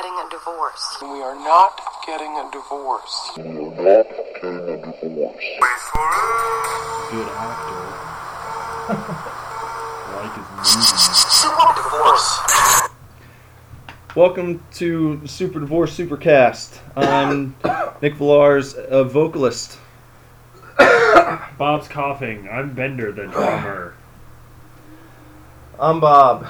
getting a divorce. We are not getting a divorce. Good actor. like his movies. Divorce. Welcome to the Super Divorce Supercast. I'm Nick Villars, a vocalist. Bob's coughing. I'm Bender, the drummer. I'm Bob.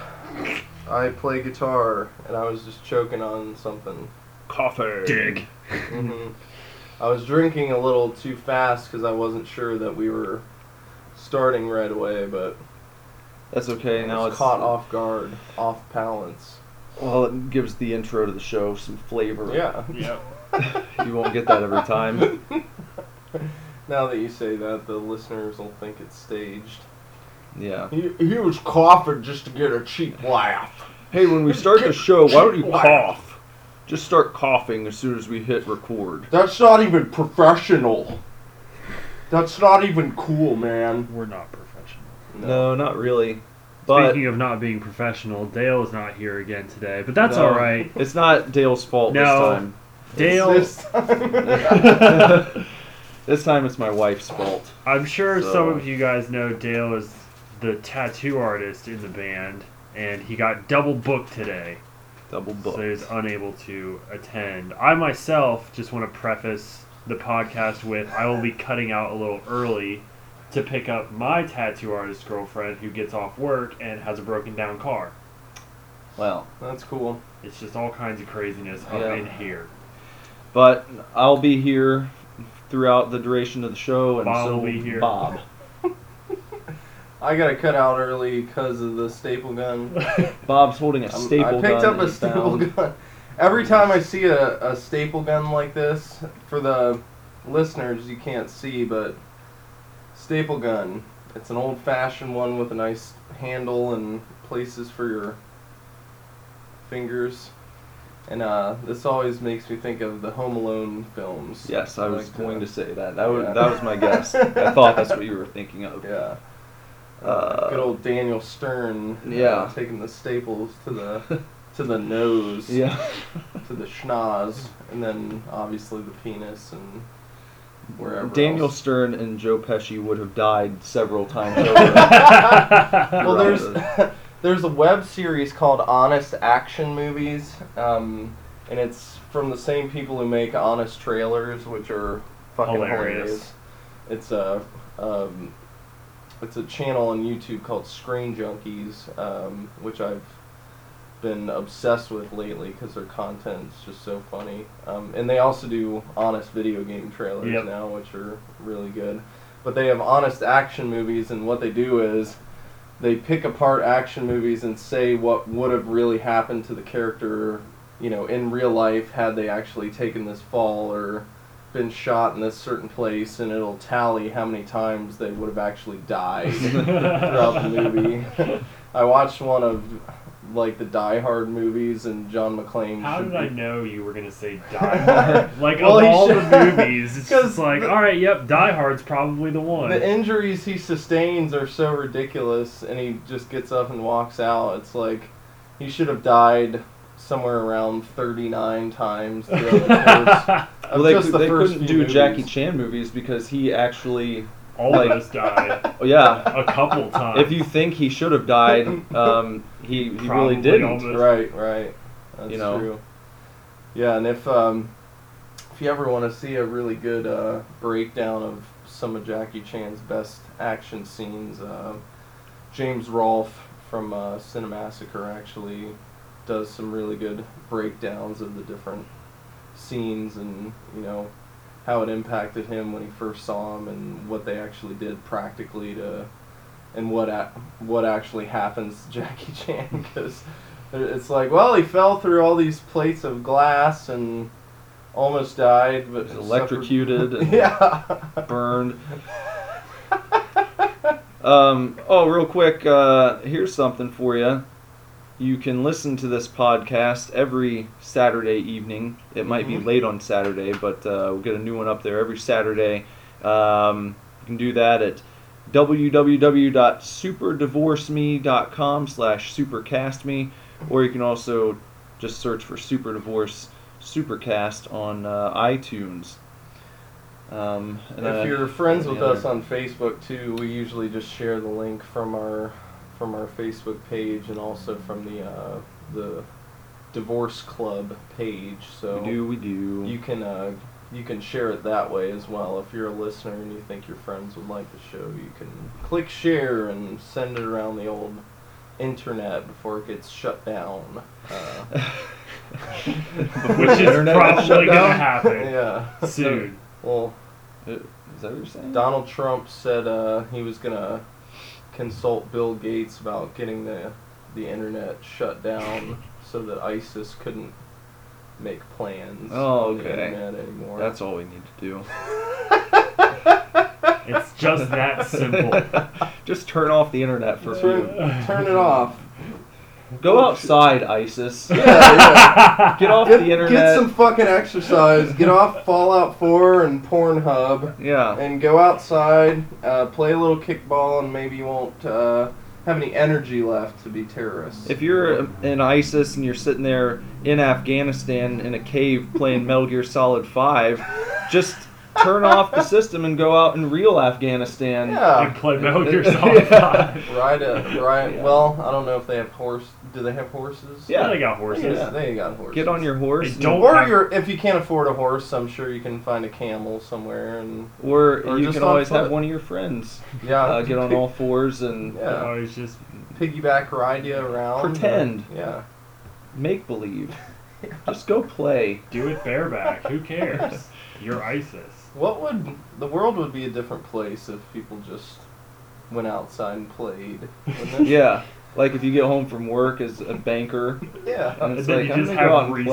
I play guitar, and I was just choking on something. Coffee. Dig. hmm I was drinking a little too fast because I wasn't sure that we were starting right away, but That's okay. I Now was it's caught off guard, off balance. Well, it gives the intro to the show some flavor. Yeah. Yep. You won't get that every time. Now that you say that, the listeners will think it's staged. Yeah. He, he was coughing just to get a cheap laugh. Hey, when we start the show, why don't you Wow. cough? Just start coughing as soon as we hit record. That's not even professional. That's not even cool, man. We're not professional. No, not really. But Speaking of not being professional, Dale is not here again today, but that's No. all right. it's not Dale's fault No. this time. Dale, This time. This time it's my wife's fault. I'm sure So- some of you guys know Dale is the tattoo artist in the band, and he got double booked today. Double booked. So he was unable to attend. I myself just want to preface the podcast with I will be cutting out a little early to pick up my tattoo artist girlfriend who gets off work and has a broken down car. Well, That's cool. It's just all kinds of craziness up Yeah. in here. but I'll be here throughout the duration of the show, and Bob so will be here. Bob. I gotta cut out early because of the staple gun. Bob's holding a staple gun. I picked gun up a staple found. gun. Every time I see a, a staple gun like this, for the listeners, you can't see, but staple gun. It's an old fashioned one with a nice handle and places for your fingers. And uh, this always makes me think of the Home Alone films. Yes, I was Like, going to say that. That was yeah. that was my guess. I thought that's what you were thinking of. Yeah. Uh, Good old Daniel Stern. uh, taking the staples to the to the nose. Yeah. to the schnoz, and then obviously the penis and wherever. Daniel else. Stern and Joe Pesci would have died several times over. Well, there's there's a web series called Honest Action Movies, um, and it's from the same people who make Honest Trailers, which are fucking Hilarious. hilarious. It's a um, it's a channel on YouTube called Screen Junkies, um, which I've been obsessed with lately because their content's just so funny. Um, and they also do honest video game trailers Yep. now, which are really good. But they have honest action movies, and what they do is they pick apart action movies and say what would have really happened to the character, you know, in real life had they actually taken this fall or been shot in this certain place, and it'll tally how many times they would have actually died throughout the movie. I watched one of like the Die Hard movies, and John McClane. How did I know you were gonna say Die Hard? Like Well, of all should- the movies, it's just like, the- all right, yep, Die Hard's probably the one. The injuries he sustains are so ridiculous, and he just gets up and walks out. It's like he should have died somewhere around 39 times throughout the course of well, they, just could, the they first couldn't few do Jackie movies. Chan movies because he actually, Almost died oh yeah. a couple times. If you think he should have died, um, he, he Probably really didn't. almost. Right, right. That's You know. true. Yeah, and if um, if you ever want to see a really good uh, breakdown of some of Jackie Chan's best action scenes, uh, James Rolfe from uh, Cinemassacre actually does some really good breakdowns of the different scenes and you know how it impacted him when he first saw him and what they actually did practically to and what a- what actually happens to Jackie Chan because it's like well he fell through all these plates of glass and almost died but suffered- electrocuted and yeah burned. Um, oh, real quick, uh, here's something for you. You can listen to this podcast every Saturday evening. It might be Mhm. late on Saturday, but uh, we'll get a new one up there every Saturday. Um, you can do that at www.superdivorceme.com slash supercastme, or you can also just search for Super Divorce Supercast on uh, iTunes. Um, and if uh, you're friends with us on Facebook too, we usually just share the link from our from our Facebook page and also from the uh, the divorce club page. So we do, we do. you can uh, you can share it that way as well. If you're a listener and you think your friends would like the show, you can click share and send it around the old internet before it gets shut down. Uh, Which is probably shut going to happen yeah. soon. Well, Is that what you're saying? Donald Trump said uh, he was gonna consult Bill Gates about getting the the internet shut down so that ISIS couldn't make plans Oh, on the okay. internet anymore. That's all we need to do. It's just that simple. Just turn off the internet for a few. turn, turn it off. Go outside, ISIS. Yeah, yeah. Get off Get, the internet. get some fucking exercise. Get off Fallout 4 and Pornhub, yeah. and go outside. Uh, play a little kickball, and maybe you won't uh, have any energy left to be terrorists. If you're in ISIS and you're sitting there in Afghanistan in a cave playing Metal Gear Solid 5, just turn off the system and go out in real Afghanistan. yeah. and play Metal Gear Solid Yeah. 5. Ride a ride. Yeah. Well, I don't know if they have horse. Do they have horses? Yeah. They got horses. Yeah, they got horses. Get on your horse. They and- don't- Or have- you're, if you can't afford a horse, I'm sure you can find a camel somewhere and or, or you just can on always have one of your friends yeah, uh, get on all fours and Yeah. Oh, it's just piggyback ride you around. Pretend. Yeah. make believe. Just go play. do it bareback. Who cares? You're ISIS. What would the world would be a different place if people just went outside and played? wouldn't it? Yeah. Like if you get home from work as a banker Yeah. And And it's then like, you I'm just gonna go out have and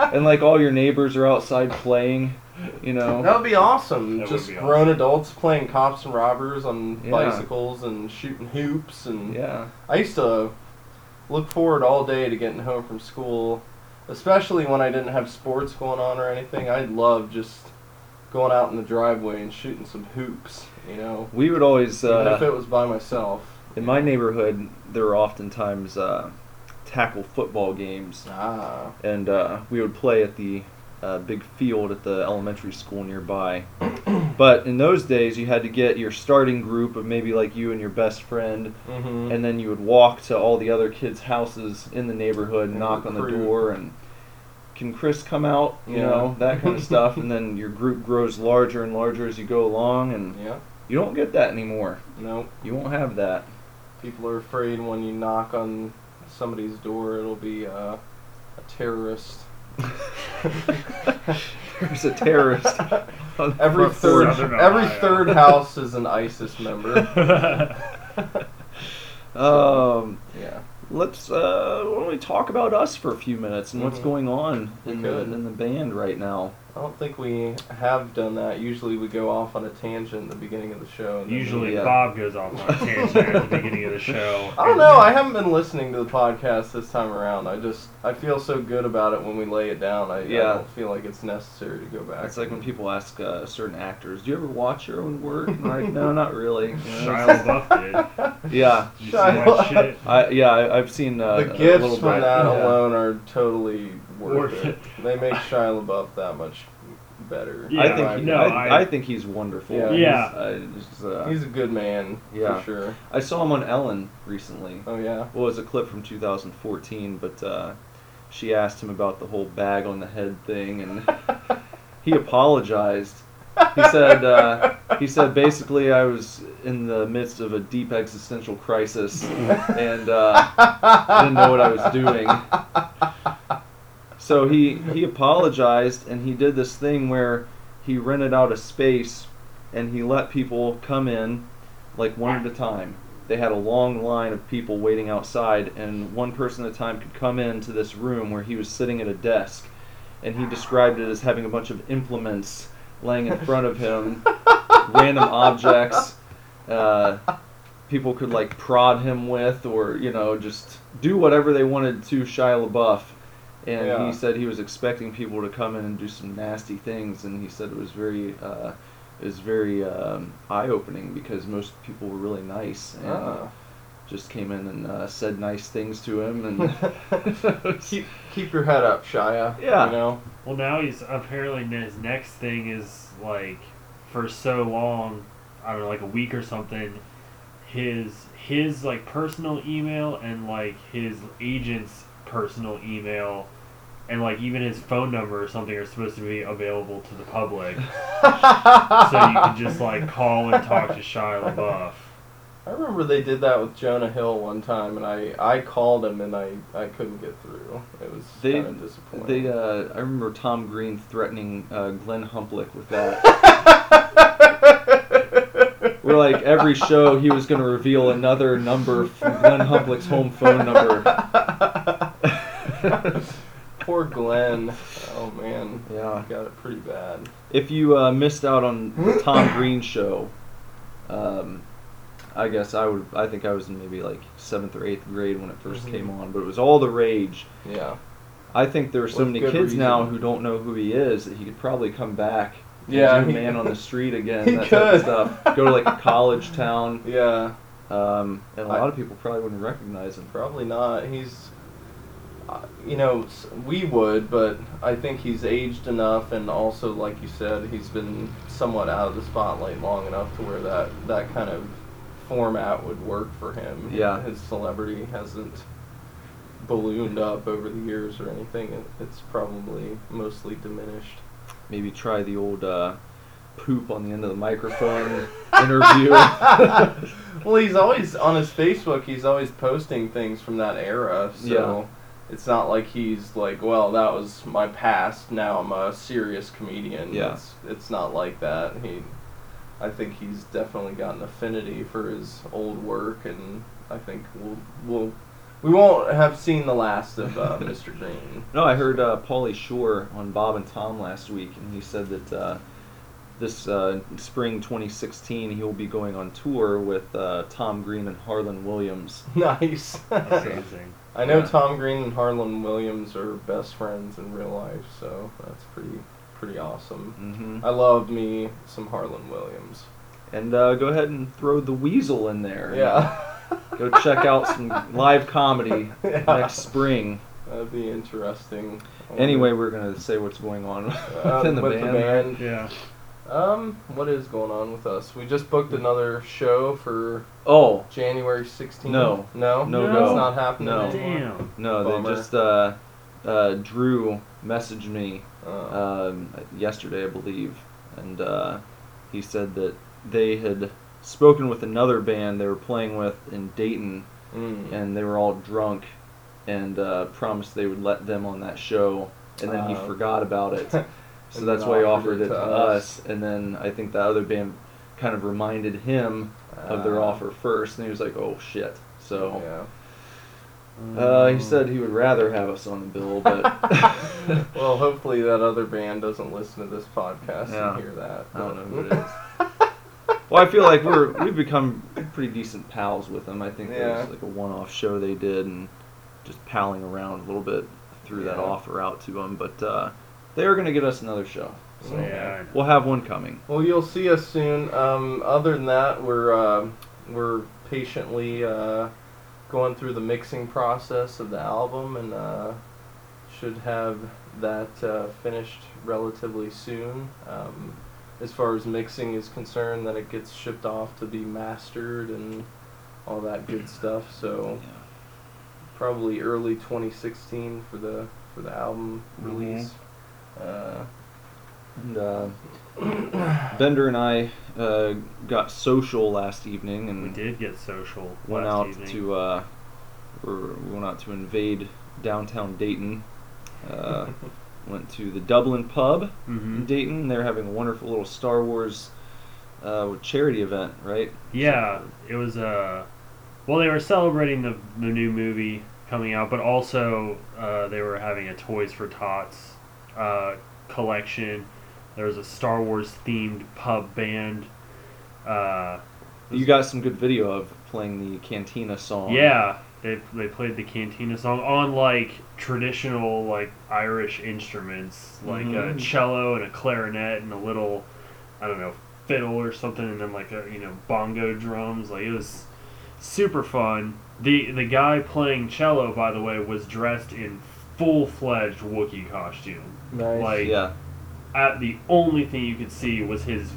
play. and like all your neighbors are outside playing, you know. That would be awesome. That Just be grown adults playing cops and robbers on Yeah. bicycles and shooting hoops and Yeah. I used to look forward all day to getting home from school, especially when I didn't have sports going on or anything. I'd love just going out in the driveway and shooting some hoops, you know, We would always even if uh, it was by myself. In my neighborhood there were oftentimes uh, tackle football games Ah, and uh, we would play at the uh, big field at the elementary school nearby. but in those days, you had to get your starting group of maybe like you and your best friend, mm-hmm. and then you would walk to all the other kids' houses in the neighborhood and knock on the door and can Chris come out, you Yeah. know, that kind of stuff. And then your group grows larger and larger as you go along, and yeah, you don't get that anymore. no, You won't have that. People are afraid when you knock on somebody's door, it'll be uh, a terrorist. There's a terrorist. Every third, every third house is an ISIS member. Um, Yeah. let's uh, why don't we talk about us for a few minutes and what's Mhm. going on in the, in the band right now. I don't think we have done that. Usually we go off on a tangent at the beginning of the show. and Usually we- Yeah. Bob goes off on a tangent at the beginning of the show. I don't know. I haven't been listening to the podcast this time around. I just I feel so good about it when we lay it down. I, I don't feel like it's necessary to go back. It's like when people ask uh, certain actors, "Do you ever watch your own work?" And I'm like, no, not really. You know, Shia LaBeouf did. yeah, Did you see that shit? I yeah, I, I've seen uh, the a gifts little from bit. that yeah. alone are totally worth Worth it. it. They make Shia LaBeouf that much better. Yeah, I think he, no. I, I- I think he's wonderful. Yeah. He's, Yeah. uh, just, uh, he's a good man Yeah. for sure. I saw him on Ellen recently. Oh yeah. Well, it was a clip from 2014, but uh, she asked him about the whole bag on the head thing, and he apologized. He said, uh, he said basically I was in the midst of a deep existential crisis and uh, I didn't know what I was doing. So he he apologized and he did this thing where he rented out a space and he let people come in like one at a time. They had a long line of people waiting outside and one person at a time could come into this room where he was sitting at a desk and he described it as having a bunch of implements laying in front of him, random objects. Uh, people could like prod him with, or you know, just do whatever they wanted to Shia LaBeouf. And Yeah. he said he was expecting people to come in and do some nasty things, and he said it was very, uh, it was very um, eye-opening because most people were really nice. And Ah. just came in and uh, said nice things to him, and keep keep your head up, Shia. Yeah. You know. Well, now he's apparently his next thing is like for so long, I don't know, like a week or something. His his like personal email and like his agent's personal email and like even his phone number or something are supposed to be available to the public, so you can just like call and talk to Shia LaBeouf. I remember they did that with Jonah Hill one time, and I, I called him and I, I couldn't get through. It was They- kind of disappointing. they. Uh, I remember Tom Green threatening uh, Glenn Humplik with that. Where like every show he was going to reveal another number from Glenn Humplik's home phone number. Poor Glenn. Oh man, Yeah. got it pretty bad. If you uh, missed out on the Tom Green show, um, I guess I would. I think I was in maybe like seventh or eighth grade when it 1st Mhm. came on, but it was all the rage. Yeah. I think there are so With many kids now who don't know who he is that he could probably come back. Yeah, he- man on the street again. he that type of could. stuff. Go to like a college town, Yeah. um, and a I- lot of people probably wouldn't recognize him. Probably not. He's, you know, we would, but I think he's aged enough, and also, like you said, he's been somewhat out of the spotlight long enough to where that that kind of format would work for him. Yeah. His celebrity hasn't ballooned up over the years or anything. It, it's probably mostly diminished. Maybe try the old uh, poop on the end of the microphone interview. well, he's always on his Facebook. He's always posting things from that era. So Yeah. It's not like he's like, well, that was my past. Now I'm a serious comedian. Yeah. It's, it's not like that. He, I think he's definitely got an affinity for his old work, and I think we'll we'll we won't have seen the last of uh, Mr. Green. No, I heard uh, Pauly Shore on Bob and Tom last week, and he said that uh, this uh, spring 2016 he will be going on tour with uh, Tom Green and Harland Williams. nice. Amazing. I know Yeah. Tom Green and Harland Williams are best friends in real life, so that's pretty pretty awesome. hmm I love me some Harland Williams. And uh, go ahead and throw the Weasel in there. Yeah. Go check out some live comedy Yeah. next spring. That'd be interesting. Anyway, we're gonna say what's going on Uh, within the with band. the band. Yeah. Um, what is going on with us? We just booked another show for Oh January 16th. No. No? No go. It's not happening No. anymore? Damn. no, Bummer. they just uh, uh, Drew messaged me Uh, um, yesterday, I believe, and uh, he said that they had spoken with another band they were playing with in Dayton, mm. and they were all drunk, and uh, promised they would let them on that show, and then he Uh, forgot about it. So and that's why he offered it to us. and then I think the other band kind of reminded him of their Uh, offer first, and he was like, "Oh shit!" So Yeah. uh, he said he would rather have us on the bill, but well, hopefully that other band doesn't listen to this podcast Yeah. and hear that. I don't know who it is. Well, I feel like we're we've become pretty decent pals with them. I think it Yeah. was like a one-off show they did, and just palling around a little bit threw that offer out to them. But uh, they are going to get us another show, so Yeah. we'll have one coming. Well, you'll see us soon. Um, other than that, we're uh, we're patiently uh, going through the mixing process of the album, and uh, should have that uh, finished relatively soon. Um, as far as mixing is concerned, then it gets shipped off to be mastered and all that good stuff. So probably early 2016 for the for the album Mhm. release. Uh, And uh, Bender and I uh, got social last evening, and We did get social went last out evening. to uh, we went out to invade downtown Dayton. Uh, went to the Dublin pub in Mhm. Dayton. They're having a wonderful little Star Wars uh, charity event, right? Yeah, it was uh well they were celebrating the the new movie coming out, but also uh, they were having a Toys for Tots uh, collection. There was a Star Wars themed pub band. Uh, You got some good video of playing the Cantina song. yeah, they they played the Cantina song on like traditional like Irish instruments, like a Mhm. cello and a clarinet and a little I don't know fiddle or something, and then like a you know bongo drums. Like it was super fun. The the guy playing cello, by the way, was dressed in full fledged Wookiee costume. Nice. Like Yeah. at the only thing you could see was his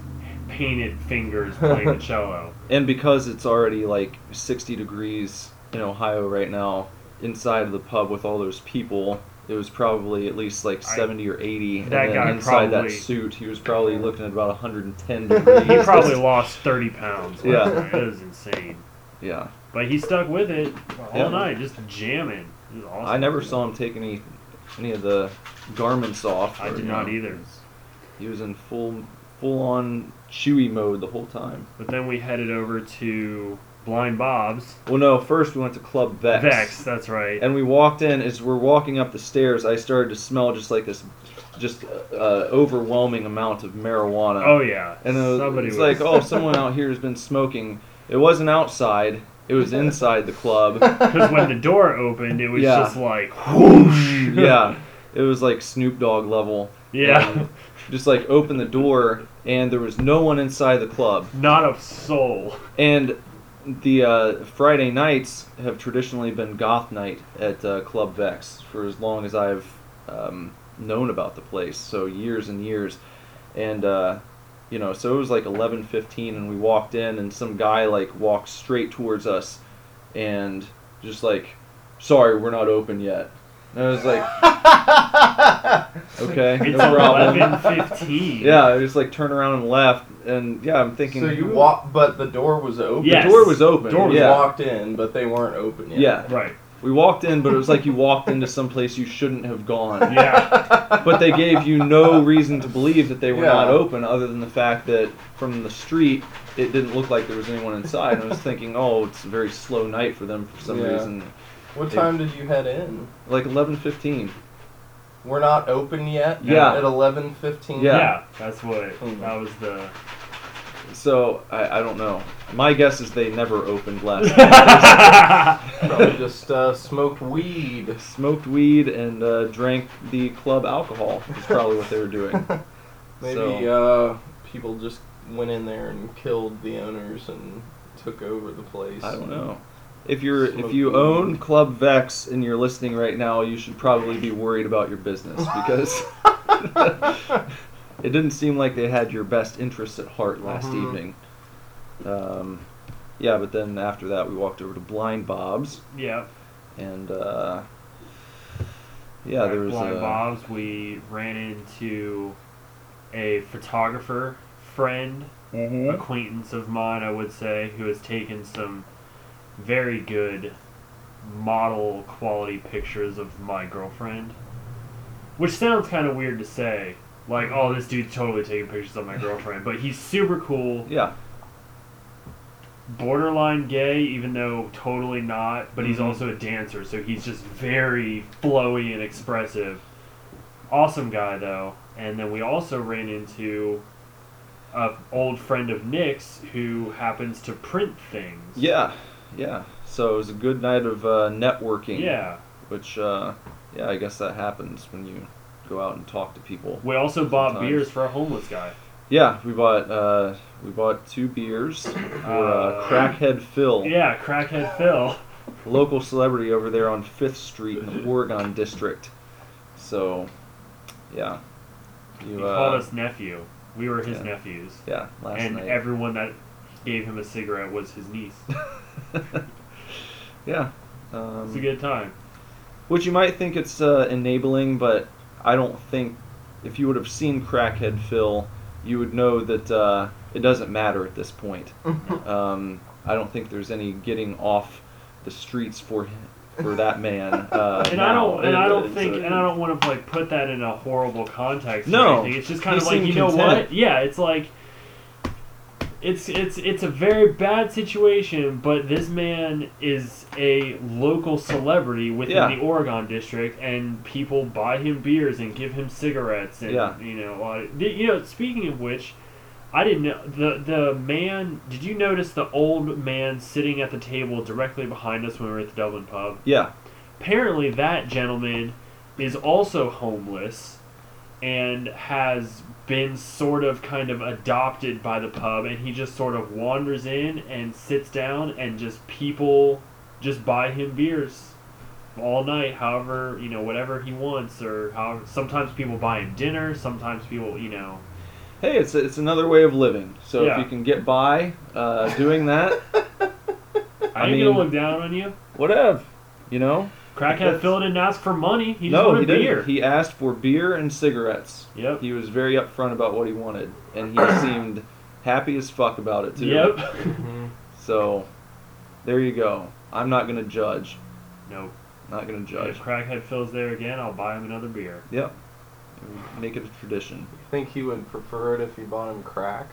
painted fingers playing the cello. And because it's already like 60 degrees in Ohio right now, inside of the pub with all those people, it was probably at least like I- 70 or 80. That and then guy inside probably- that suit, he was probably looking at about 110 degrees. He probably lost thirty pounds. like, Yeah. it was insane. Yeah. But he stuck with it all Yeah. night, just jamming. Awesome. I never saw him take any any of the garments off. I or, did you not know, either. He was in full full on Chewy mode the whole time. But then we headed over to Blind Bob's. Well, no, first we went to Club Vex. Vex, that's right. And we walked in. As we're walking up the stairs, I started to smell just like this, just uh, overwhelming amount of marijuana. oh yeah. And it was, somebody it's was like, oh, someone out here has been smoking. It wasn't outside. It was inside the club. Because when the door opened, it was Yeah. just like whoosh. yeah, it was like Snoop Dogg level. Yeah. Just like opened the door, and there was no one inside the club. Not a soul. And the uh, Friday nights have traditionally been goth night at uh, Club Vex for as long as I've um, known about the place. So years and years, and uh, you know, so it was like eleven fifteen, and we walked in, and some guy like walked straight towards us, and just like, sorry, we're not open yet. And I was like, okay, It's no problem. eleven fifteen. Yeah, I just like turned around and left, and yeah, I'm thinking. So you who- walk, but the door was open. Yes. The door was open. The door was yeah. walked in, but they weren't open yet. Yeah. Right. We walked in, but it was like you walked into some place you shouldn't have gone. Yeah. But they gave you no reason to believe that they were Yeah. not open, other than the fact that from the street it didn't look like there was anyone inside. And I was thinking, oh, it's a very slow night for them for some Yeah. reason. What time did you head in? Like eleven fifteen. We're not open yet. Yeah. At eleven fifteen. Yeah. Yeah. That's what. Hmm. That was the. So I, I don't know. My guess is they never opened last night. Probably just uh, smoked weed. Smoked weed and uh, drank the club alcohol. Is probably what they were doing. Maybe So- uh, people just went in there and killed the owners and took over the place. I don't know. If you're if you own Club Vex and you're listening right now, you should probably be worried about your business because it didn't seem like they had your best interests at heart last Mhm. evening. Um, yeah, but then after that, we walked over to Blind Bob's yeah. and uh, yeah, there was Blind a, Bob's. We ran into a photographer friend, Mhm. acquaintance of mine, I would say, who has taken some very good model quality pictures of my girlfriend. Which sounds kind of weird to say. Like, oh, this dude's totally taking pictures of my girlfriend. But he's super cool. yeah, borderline gay, even though totally not, but he's Mhm. also a dancer, so he's just very flowy and expressive. Awesome guy though. And then we also ran into a old friend of Nick's who happens to print things. yeah, yeah. So it was a good night of uh, networking. Yeah. which uh, yeah, I guess that happens when you go out and talk to people. We also bought Sometimes. beers for a homeless guy. Yeah, we bought uh, we bought two beers for uh, Uh, Crackhead Phil, Yeah, crackhead Phil. local celebrity over there on Fifth Street in the Oregon district. So, yeah, He you called uh, us nephew. We were his yeah. nephews. yeah last and night. everyone that gave him a cigarette was his niece. yeah, It's a um, good time. which you might think it's uh, enabling, but I don't think if you would have seen Crackhead Phil, you would know that uh, it doesn't matter at this point. Um, I don't think there's any getting off the streets for him, for that man. Uh, and I don't, and I don't think, uh, and I don't want to like put that in a horrible context. No, or anything. it's just kind of like you know what? Yeah, it's like it's it's it's a very bad situation, but this man is a local celebrity within Yeah. the Oregon district, and people buy him beers and give him cigarettes, and Yeah. you know, uh, you know. Speaking of which. I didn't know the the man. Did you notice the old man sitting at the table directly behind us when we were at the Dublin pub? Yeah, apparently that gentleman is also homeless and has been sort of kind of adopted by the pub and he just sort of wanders in and sits down and just people just buy him beers all night however you know whatever he wants or how sometimes people buy him dinner sometimes people you know Hey, it's it's another way of living. So if you can get by uh, doing that, i, I ain't gonna look down on you whatever. You know. Crackhead That's- phil didn't ask for money he just no, wanted he didn't. beer He asked for beer and cigarettes. yep He was very upfront about what he wanted, and he seemed happy as fuck about it too. yep Mhm. So, there you go. I'm not gonna judge. nope Not gonna judge. if crackhead phil's there again i'll buy him another beer Yep. Make it a tradition. think he would prefer it if you bought him crack?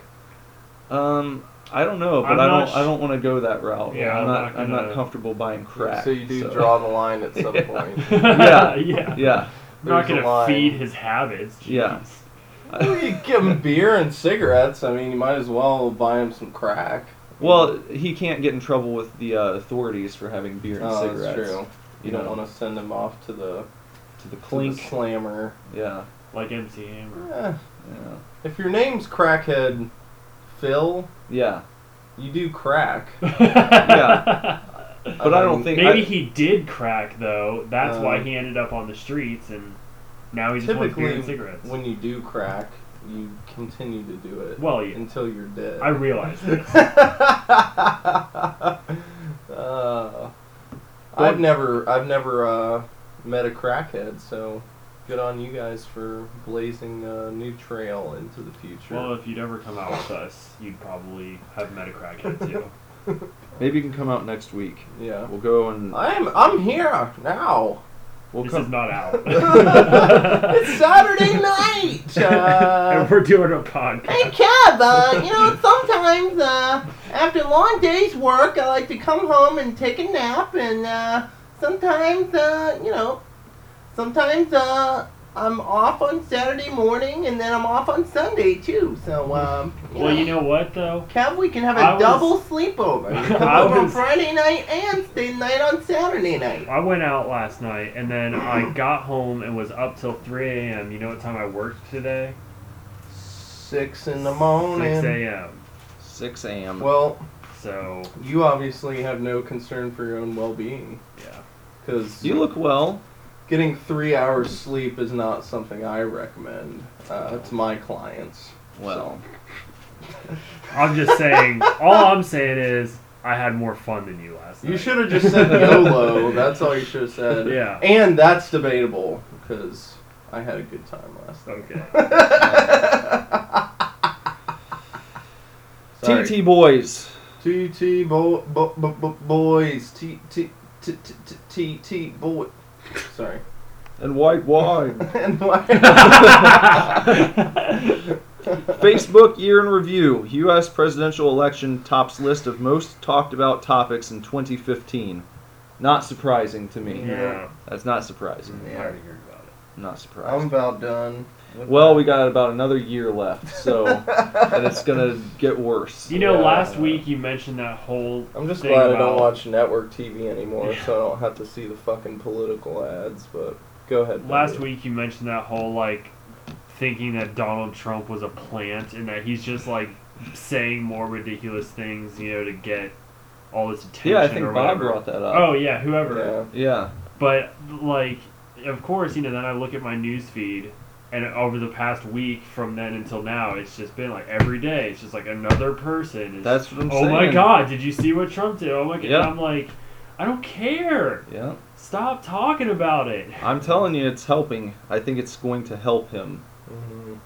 Um, I don't know, but I'm I don't. sh- I don't want to go that route. Yeah, I'm I'm not. not I'm not comfortable buying crack. So you do so- draw the line at some Yeah. point. yeah yeah Yeah. I'm not gonna feed his habits Yeah. Jeez. Well, you give him beer and cigarettes. I mean, you might as well buy him some crack. Well, he can't get in trouble with the uh, authorities for having beer and oh, cigarettes. that's true. You You don't know. want to send him off to the, To the to the clink. slammer. Yeah. like MC Hammer. Eh, Yeah. if your name's Crackhead Phil, Yeah. you do crack. yeah. But I don't think. Maybe I- he did crack though. That's why Um, he ended up on the streets, and now he just wants beer Typically, and cigarettes. when you do crack, you continue to do it well, yeah, until you're dead. I realize this. uh, I've never, I've never uh, met a crackhead, so good on you guys for blazing a new trail into the future. Well, if you'd ever come out with us, you'd probably have met a crackhead too. Maybe you can come out next week. yeah, We'll go and I'm, I'm here now. we'll this come. is not out. it's Saturday night. and Uh, we're doing a podcast. Hey podcast. Kev, uh, you know, sometimes uh, after long day's work, I like to come home and take a nap, and uh, sometimes, uh, you know, sometimes uh, I'm off on Saturday morning, and then I'm off on Sunday too. So, um, you Well, know, you know what though? Kev, we can have a I was- double sleepover. You come I over on was- Friday night and stay the night on Saturday night. I went out last night and then I got home and was up till 3 a.m. You know what time I worked today? six in the morning. 6 a.m. 6 a.m. Well, So, you obviously have no concern for your own well-being yeah. because you look well. Getting three hours sleep is not something I recommend uh, to my clients. Well, I'm just saying, all I'm saying is I had more fun than you last night. You should have just said YOLO. That's all you should have said. Yeah. And that's debatable because I had a good time last night. Okay. Sorry. TT boys. TT bo- bo- bo- bo- boys. T T T T T T boy. Sorry. And white wine. and why? Facebook year in review. U.S. presidential election tops list of most talked about topics in 2015. Not surprising to me. yeah. That's not surprising. I already heard about it. Not surprising. I'm about done. With Well, we got about another year left, so and it's gonna get worse. You know, Yeah. last week you mentioned that whole. I'm just thing glad I don't watch network TV anymore, Yeah. so I don't have to see the fucking political ads. But go ahead. Last buddy. week you mentioned that whole like thinking that Donald Trump was a plant and that he's just like saying more ridiculous things, you know, to get all this attention. Yeah, I think or Bob whatever. brought that up. Oh yeah, whoever. Yeah. Yeah. But like, of course, you know. Then I look at my news feed, and over the past week, from then until now, it's just been like every day. It's just like another person. Is, That's what I'm oh saying. my God! Did you see what Trump did? Oh my God! Yeah. I'm like, I don't care. Yeah. Stop talking about it. I'm telling you, it's helping. I think it's going to help him. Mhm.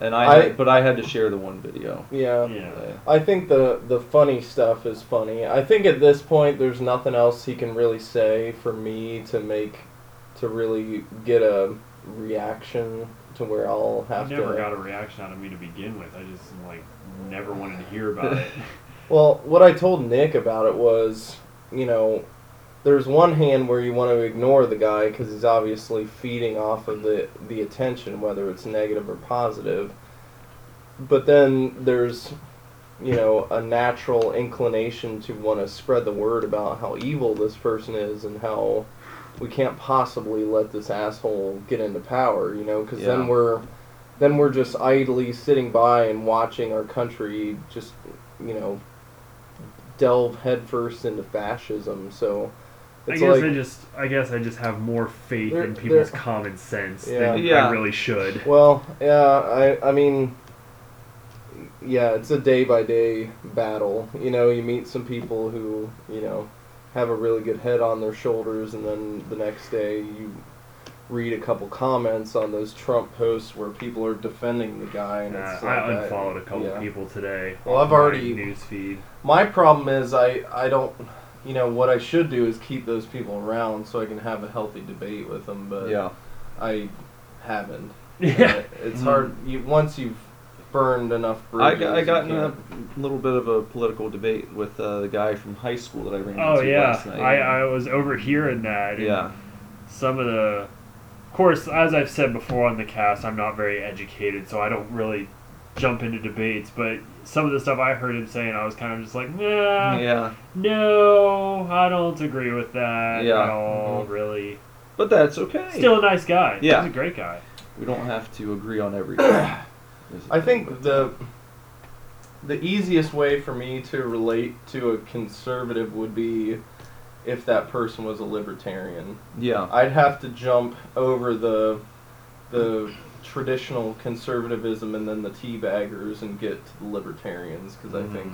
And I, I- but I had to share the one video. Yeah. Yeah. I think the the funny stuff is funny. I think at this point there's nothing else he can really say for me to make to really get a reaction to where I'll have to. I never to got a reaction out of me to begin with. I just like never wanted to hear about it. Well, what I told Nick about it was, you know, there's one hand where you want to ignore the guy because he's obviously feeding off of the the attention, whether it's negative or positive. But then there's, you know, a natural inclination to want to spread the word about how evil this person is and how, we can't possibly let this asshole get into power, you know, because Yeah. then we're then we're just idly sitting by and watching our country just you know delve headfirst into fascism. So I it's guess like I just I guess I just have more faith There- in people's there- common sense Yeah. than Yeah. I really should. Well, yeah, I I mean, yeah, it's a day by day battle. You know, you meet some people who you know have a really good head on their shoulders, and then the next day you read a couple comments on those Trump posts where people are defending the guy, and Uh, it's I like, unfollowed a couple yeah. people today. Well, I've already- newsfeed. My problem is I I don't. You know what I should do is keep those people around so I can have a healthy debate with them, but Yeah. I haven't. Yeah. it's Mhm. hard. You once you've burned enough I, bridges. got- I got in a little bit of a political debate with uh, the guy from high school that I ran Oh into yeah, last night. I, I was overhearing that. and yeah. Some of the, of course, as I've said before on the cast, I'm not very educated, so I don't really jump into debates. But some of the stuff I heard him saying, I was kind of just like, nah, Yeah. no, I don't agree with that Yeah. at all. Mhm. Really, But that's okay. still a nice guy. Yeah. he's a great guy. we don't have to agree on everything. I think the the easiest way for me to relate to a conservative would be if that person was a libertarian. Yeah. I'd have to jump over the the traditional conservatism and then the teabaggers and get to the libertarians because Mhm. I think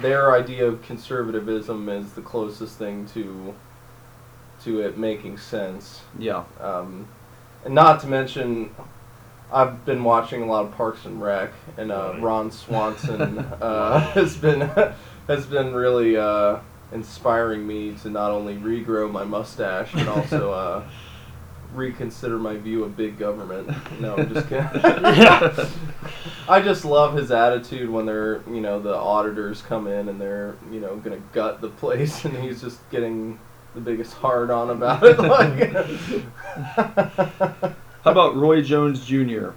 their idea of conservatism is the closest thing to to it making sense. Yeah. Um, and not to mention, I've been watching a lot of Parks and Rec, and uh? Ron Swanson uh, has been has been really uh, inspiring me to not only regrow my mustache but also uh, reconsider my view of big government. No, I'm just kidding. I just love his attitude when they're, you know, the auditors come in and they're, you know, gonna gut the place, and he's just getting the biggest hard on about it. Like, How about Roy Jones Jr.,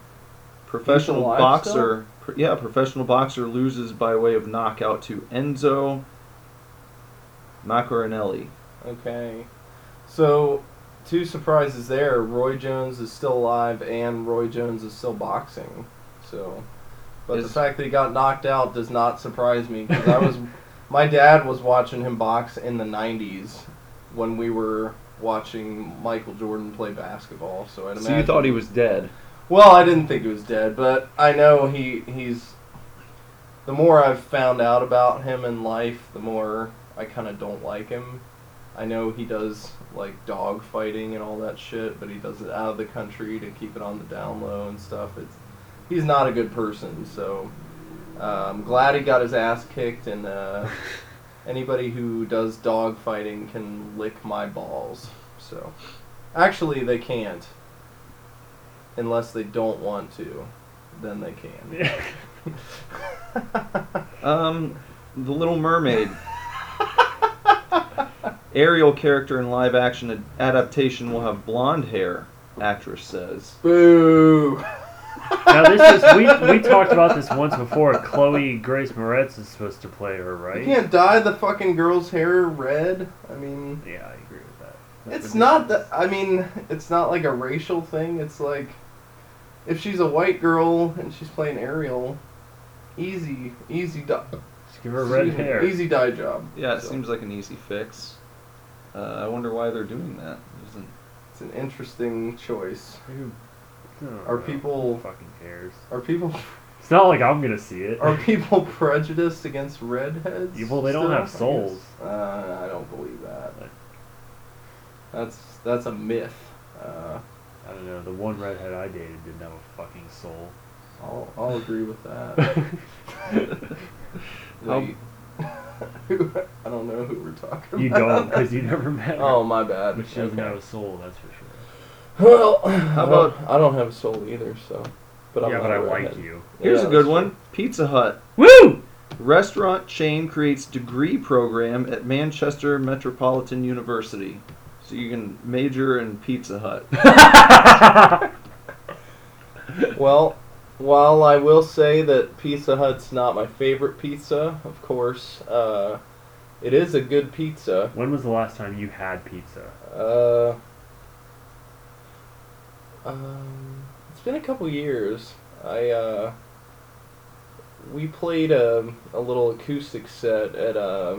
professional boxer? pr- yeah, professional boxer loses by way of knockout to Enzo Maccarinelli. okay, so two surprises there. Roy Jones is still alive, and Roy Jones is still boxing. So, but the fact that he got knocked out does not surprise me because I was, my dad was watching him box in the '90s when we were watching Michael Jordan play basketball. So I'd So you thought he was dead? Well, I didn't think he was dead, but I know he he's. The more I've found out about him in life, the more I kind of don't like him. I know he does like dog fighting and all that shit, but he does it out of the country to keep it on the down low and stuff. It's he's not a good person, so uh, I'm glad he got his ass kicked. And uh, anybody who does dog fighting can lick my balls. So actually, they can't unless they don't want to, then they can. Um, The Little Mermaid. Ariel character in live action adaptation will have blonde hair. Actress says. Boo! Now this is we we talked about this once before. Chloe Grace Moretz is supposed to play her, right? You can't dye the fucking girl's hair red. I mean, Yeah, I agree with that. That's it's not that. I mean, it's not like a racial thing. It's like if she's a white girl and she's playing Ariel, easy, easy dye. Just give her red excuse me, hair. Easy dye job. Yeah, it So, seems like an easy fix. Uh, I wonder why they're doing that. Isn't It's an interesting choice. Who- I don't Are know. people- Who fucking cares? Are people It's not like I'm gonna see it. are people prejudiced against redheads? Well, they don't still, have I souls. Uh, I don't believe that. That's that's a myth. Uh, I don't know. The one redhead I dated didn't have a fucking soul. I'll I'll agree with that. How- Wait. Who- I don't know who we're talking you about. don't, because you never met her. Oh, my bad. But she doesn't Okay. have a soul, that's for sure. Well, How how about- about I don't have a soul either, so. But I'm yeah, not but I a like redhead. you. Here's Yeah, a good that's one. Pizza Hut. Woo! Restaurant chain creates degree program at Manchester Metropolitan University. So you can major in Pizza Hut. Well, while I will say that Pizza Hut's not my favorite pizza, of course, uh, It is a good pizza. When was the last time you had pizza? Uh, um, it's been a couple years. I uh, we played a, a little acoustic set at uh,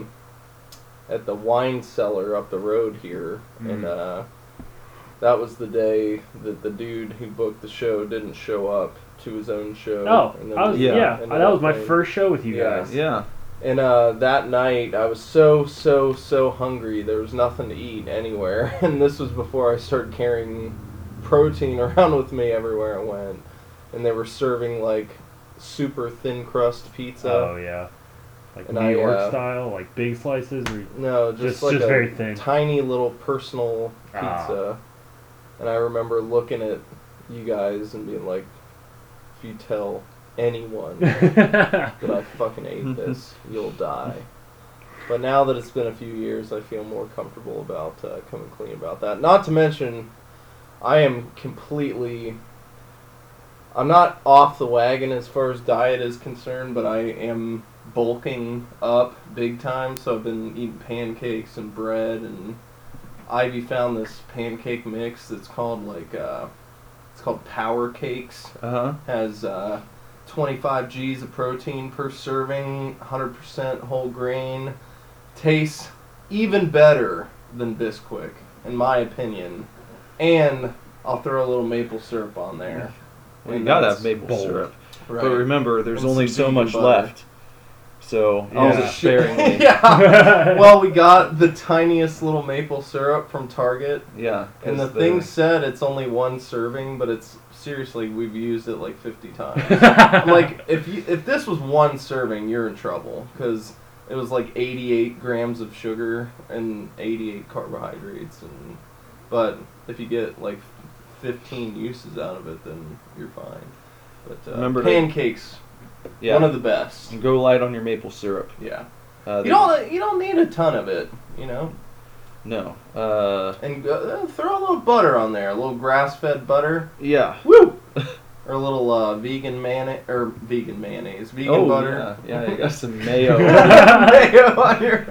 at the wine cellar up the road here, and Mm. uh, that was the day that the dude who booked the show didn't show up to his own show. Oh, and then I was, yeah, Yeah. that was my playing- first show with you Yeah. guys. Yeah. and uh, that night, I was so, so, so hungry. There was nothing to eat anywhere. And this was before I started carrying protein around with me everywhere I went. And they were serving like super thin crust pizza. Oh yeah, like And New I, York uh, style, like big slices. Or, No, just, Just- like just very thin. tiny little personal Ah. pizza. And I remember looking at you guys and being like, if you tell anyone that I fucking ate this, you'll die. But now that it's been a few years, I feel more comfortable about uh, coming clean about that. Not to mention, I am completely. I'm not off the wagon as far as diet is concerned, but I am bulking up big time. So I've been eating pancakes and bread, and Ivy found this pancake mix that's called like uh, it's called Power Cakes Uh huh. has uh, 25 G's of protein per serving, 100% whole grain. Tastes even better than Bisquick, in my opinion. And I'll throw a little maple syrup on there. And gotta that's have maple bold. syrup. Right. But remember, there's And only some so vegan much butter. left. So Oh, use Yeah. it sparingly. yeah. Well, we got the tiniest little maple syrup from Target, Yeah. and the thing said it's only one serving, but it's seriously we've used it like 50 times. I'm like, if you if this was one serving, you're in trouble because it was like 88 grams of sugar and 88 carbohydrates, and but if you get like 15 uses out of it, then you're fine. But uh, Remember to- pancakes, yeah. one of the best. And go light on your maple syrup. Yeah, Uh, you they- don't you don't need a ton of it, you know. No. Uh, And uh, throw a little butter on there, a little grass-fed butter. yeah. Woo! or a little uh, vegan mayonnaise or vegan mayonnaise, vegan oh, butter. Yeah. yeah, you got some mayo. Mayo on your-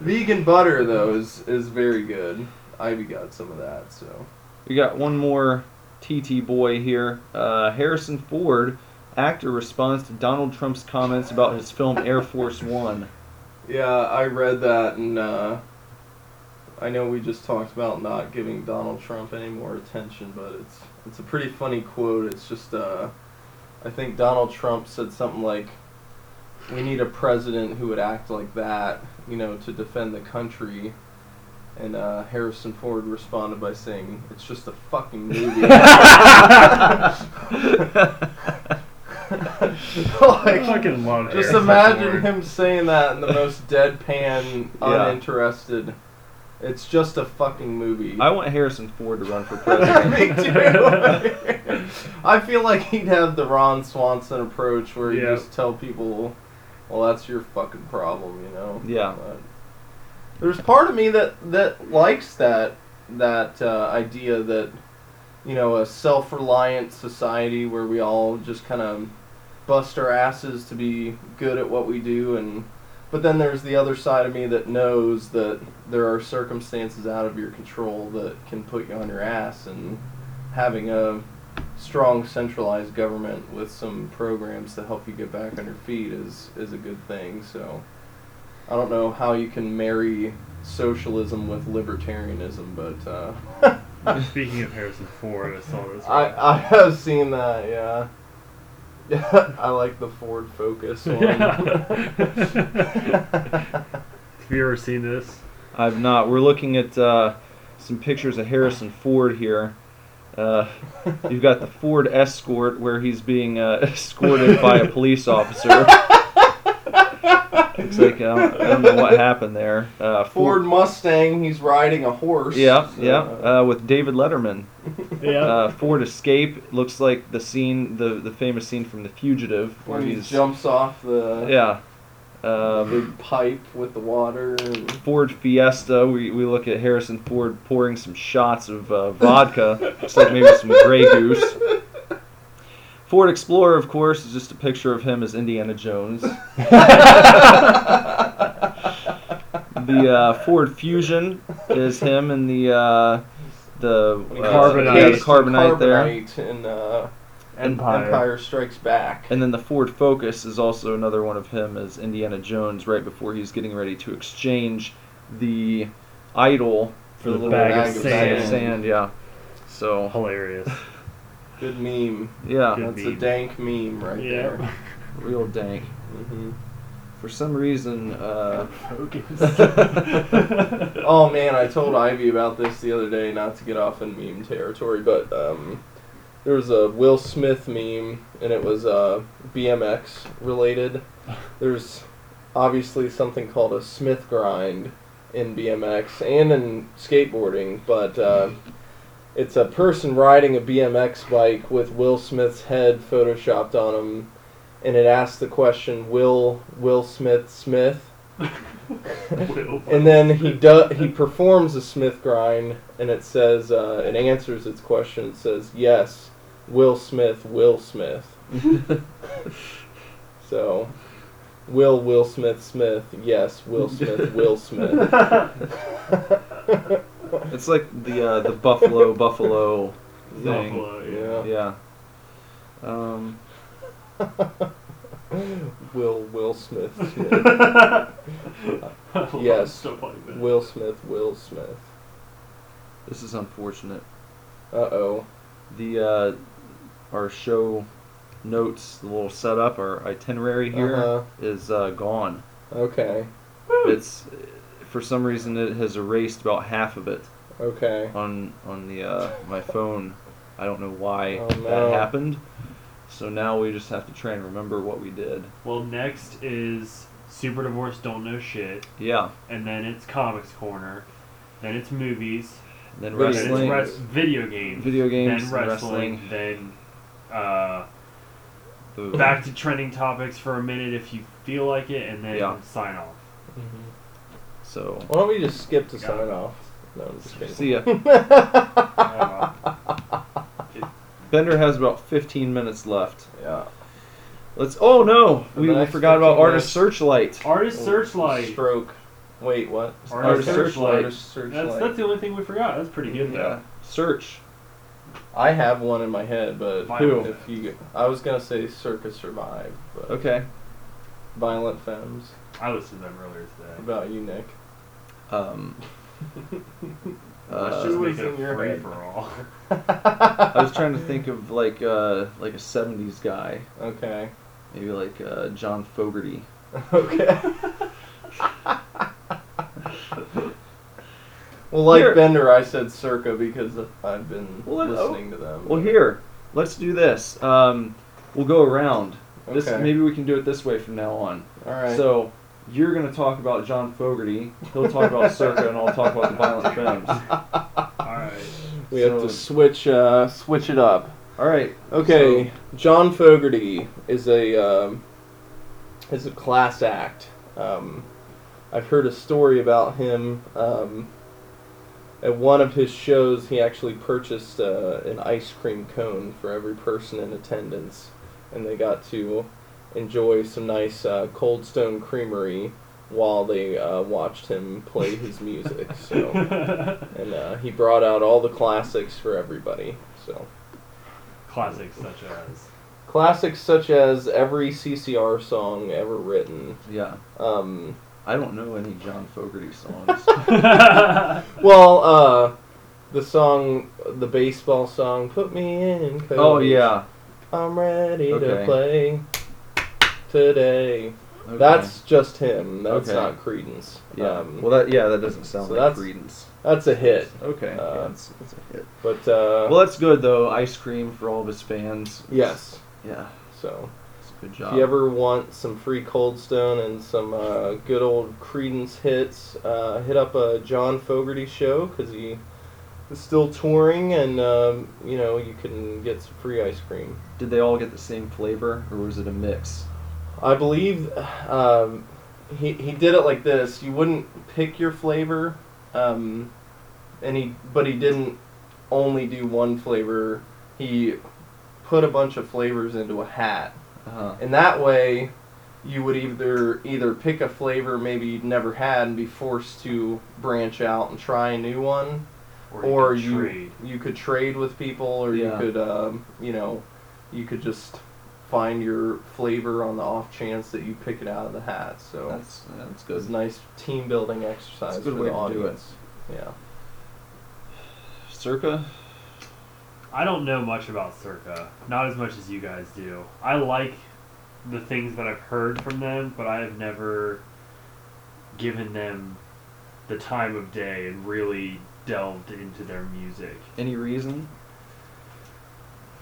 vegan butter though is is very good. Ivy got some of that, so we got one more TT boy here. Uh, Harrison Ford, actor, responds to Donald Trump's comments about his film Air Force One. yeah, I read that and uh, I know we just talked about not giving Donald Trump any more attention, but it's it's a pretty funny quote. It's just uh, I think Donald Trump said something like, "We need a president who would act like that, you know, to defend the country." And uh, Harrison Ford responded by saying, "It's just a fucking movie." I like, fucking love just Harrison imagine Ford. him saying that in the most deadpan, Yeah. uninterested. It's just a fucking movie. I want Harrison Ford to run for president. Me too. I feel like he'd have the Ron Swanson approach where you Yeah. just tell people, "Well, that's your fucking problem," you know. Yeah. But there's part of me that that likes that that uh, idea that you know a self-reliant society where we all just kind of bust our asses to be good at what we do and but then there's the other side of me that knows that there are circumstances out of your control that can put you on your ass and having a strong centralized government with some programs to help you get back on your feet is is a good thing so I don't know how you can marry socialism with libertarianism but uh Speaking of Harrison Ford, I saw this. I, I have seen that, yeah. Yeah, I like the Ford Focus one. Have you ever seen this? I've not. We're looking at uh, some pictures of Harrison Ford here. Uh, you've got the Ford Escort where he's being uh, escorted by a police officer. Looks like uh, I don't know what happened there. Uh, Ford Mustang, he's riding a horse. Yeah, so, yeah. uh, Uh, with David Letterman. Yeah. Uh, Ford Escape looks like the scene, the the famous scene from The Fugitive, where when he jumps off the yeah. Um, big pipe with the water. And, Ford Fiesta, we, we look at Harrison Ford pouring some shots of uh, vodka. Looks like maybe some Grey Goose. Ford Explorer, of course, is just a picture of him as Indiana Jones. the uh, Ford Fusion is him and the uh, the uh, Carbonite. yeah, the encased in carbonite there. carbonite in uh, Empire. Empire Strikes Back. And then the Ford Focus is also another one of him as Indiana Jones right before he's getting ready to exchange the idol For for the the little bag of bag sand. sand, yeah. So Hilarious. Good meme. yeah, Good That's a dank meme right Yeah. there. real dank. hmm For some reason, uh, Focus. Oh man, I told Ivy about this the other day, not to get off in meme territory, but um, there was a Will Smith meme, and it was uh, BMX related. There's obviously something called a Smith grind in BMX and in skateboarding, but uh, it's a person riding a BMX bike with Will Smith's head photoshopped on him, and it asks the question, "Will Will Smith Smith?" And then he do, he performs a Smith grind, and it says uh, it answers its question. It says yes, Will Smith, Will Smith. So, Will Will Smith Smith, yes, Will Smith, Will Smith. it's like the uh, the Buffalo Buffalo thing. Buffalo, yeah. Yeah. Um, Will Will Smith Smith, Yes. Stuff like. Will Smith, Will Smith. this is unfortunate. Uh oh. The uh, our show notes, the little setup, our itinerary here is Uh-huh. uh, gone. Okay. It's for some reason it has erased about half of it Okay. on on the uh, my phone. I don't know why Oh, that no. happened. So now we just have to try and remember what we did. Well, next is Super Divorce Don't Know Shit, Yeah. and then it's Comics Corner, then it's movies, Then Video- then wrestling, it's res- video games, video games, then wrestling, then uh, the- back to trending topics for a minute if you feel like it, and then Yeah. sign off. So Why don't we just skip to Yeah. sign off? No, I'm just kidding. see ya. Bender has about 15 minutes left. Yeah. Let's. Oh no, we, the we next forgot about 15 Artist Searchlight. Artist oh, Searchlight. Stroke. Wait, what? Artist Searchlight. Artist Searchlight. That's, that's the only thing we forgot. That's pretty good Yeah. though. Search. I have one in my head, but Who? if you, I was gonna say Circa Survive, but Okay. Violent Femmes. I listened to them earlier What today. about you, Nick? Um. Let's uh, just what's make in your free head? for all. I was trying to think of like uh like a 70s guy, Okay. maybe like uh, John Fogerty. Okay. well, like Here- Bender, I said Circa because I've been Well, let- oh. listening to them. Well, here, let's do this. Um, we'll go around. This Okay. maybe we can do it this way from now on. All right. So you're gonna talk about John Fogerty. He'll talk about Circa, and I'll talk about the Violent Femmes. Alright. we have to switch uh, switch it up. All right. Okay, John Fogerty is a um, is a class act. Um, I've heard a story about him. Um, at one of his shows, he actually purchased uh, an ice cream cone for every person in attendance, and they got to enjoy some nice uh, Cold Stone Creamery while they uh, watched him play his music. So, and uh, he brought out all the classics for everybody. So. Classics such as. Classics such as every CCR song ever written. Yeah. Um, I don't know any John Fogerty songs. well, uh, the song, the baseball song, "Put Me in." Coach. oh yeah. I'm ready Okay. to play today. Okay. That's just him. That's Okay. not Creedence. yeah. Um, well, that yeah, that doesn't sound so like that's- Creedence. that's a hit. Okay. uh, yeah, it's, it's a hit. But uh, Well, that's good though. Ice cream for all of his fans. yes. Yeah. So good job. if you ever want some free Cold Stone and some uh, good old Creedence hits, uh, hit up a John Fogerty show because he is still touring, and um, you know you can get some free ice cream. Did they all get the same flavor, or was it a mix? I believe um, he he did it like this. You wouldn't pick your flavor, um, and he but he didn't only do one flavor. He put a bunch of flavors into a hat. Uh-huh. And that way, you would either either pick a flavor maybe you'd never had and be forced to branch out and try a new one, or could you trade. you could trade with people, or Yeah. you could um, you know you could just find your flavor on the off chance that you pick it out of the hat. So That's that's it was good. a nice team building exercise It's a good for way the to do it. Yeah. Circa. I don't know much about Circa, not as much as you guys do. I like the things that I've heard from them, but I have never given them the time of day and really delved into their music. Any reason?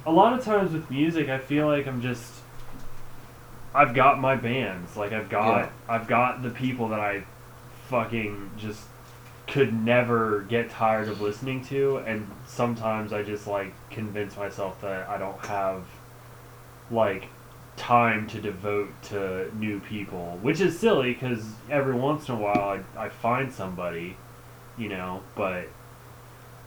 A lot of times with music, I feel like I'm just I've got my bands, like I've got Yeah. I've got the people that I fucking just could never get tired of listening to and sometimes I just like convince myself that I don't have like time to devote to new people, which is silly cuz every once in a while I I find somebody, you know, but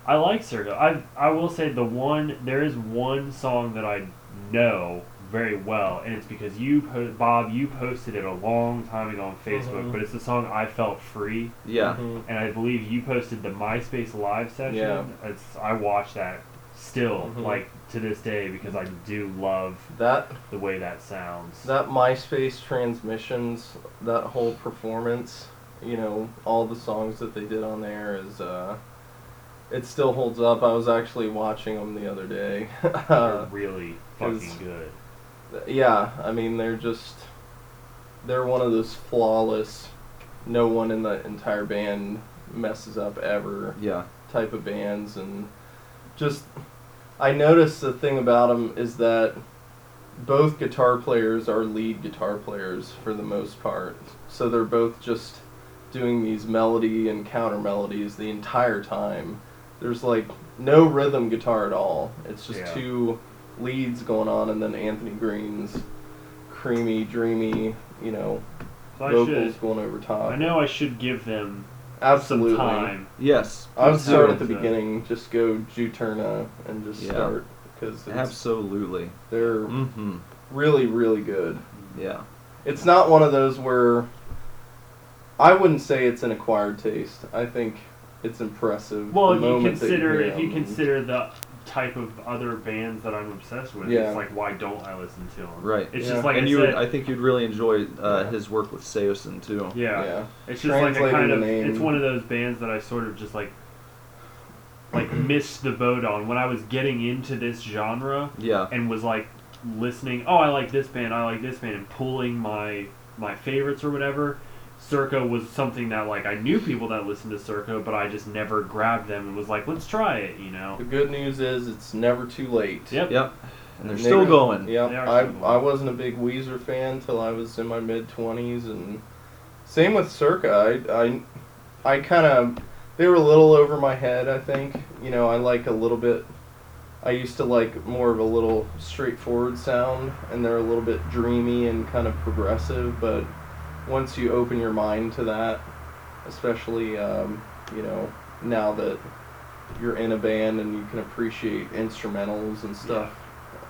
I like Circa. I I will say the one there is one song that I know very well, and it's because you po- Bob you posted it a long time ago on Facebook, Mhm. but it's the song I felt free, Yeah. Mhm. and I believe you posted the MySpace live session. Yeah. It's I watch that still Mhm. like to this day because I do love That the way that sounds. that MySpace transmissions, that whole performance, you know, all the songs that they did on there is uh it still holds up. I was actually watching them the other day. They're uh, really fucking good. yeah, I mean they're just they're one of those flawless no one in the entire band messes up ever Yeah. type of bands and just I noticed the thing about them is that both guitar players are lead guitar players for the most part. So they're both just doing these melody and counter melodies the entire time. There's like no rhythm guitar at all. It's just Yeah. two leads going on and then Anthony Green's creamy, dreamy, you know, So I vocals should. going over top. I know I should give them Absolutely. some time. Yes. I would please start at the So- beginning. Just go Juturna and just Yeah. start because Absolutely. they're Mm-hmm. really really good. Yeah. It's not one of those where I wouldn't say it's an acquired taste. I think it's impressive. Well, if you consider hear if you them. consider the type of other bands that I'm obsessed with, Yeah. it's like why don't I listen to them? Right. It's Yeah. just like and I you, said. would, I think you'd really enjoy uh, Yeah. his work with Saosin too. yeah. yeah. It's just like a kind of. name. It's one of those bands that I sort of just like. Like missed the boat on when I was getting into this genre Yeah. and was like listening. Oh, I like this band. I like this band, and pulling my my favorites or whatever. Circa was something that like I knew people that listened to Circa, but I just never grabbed them and was like, let's try it. You know. The good news is it's never too late. Yep. Yep. And they're They- still going. Yeah, I. I wasn't a big Weezer fan till I was in my mid twenties, and same with Circa. I I, I kind of they were a little over my head. I think you know I like a little bit. I used to like more of a little straightforward sound, and they're a little bit dreamy and kind of progressive. But once you open your mind to that, especially um, you know now that you're in a band and you can appreciate instrumentals and stuff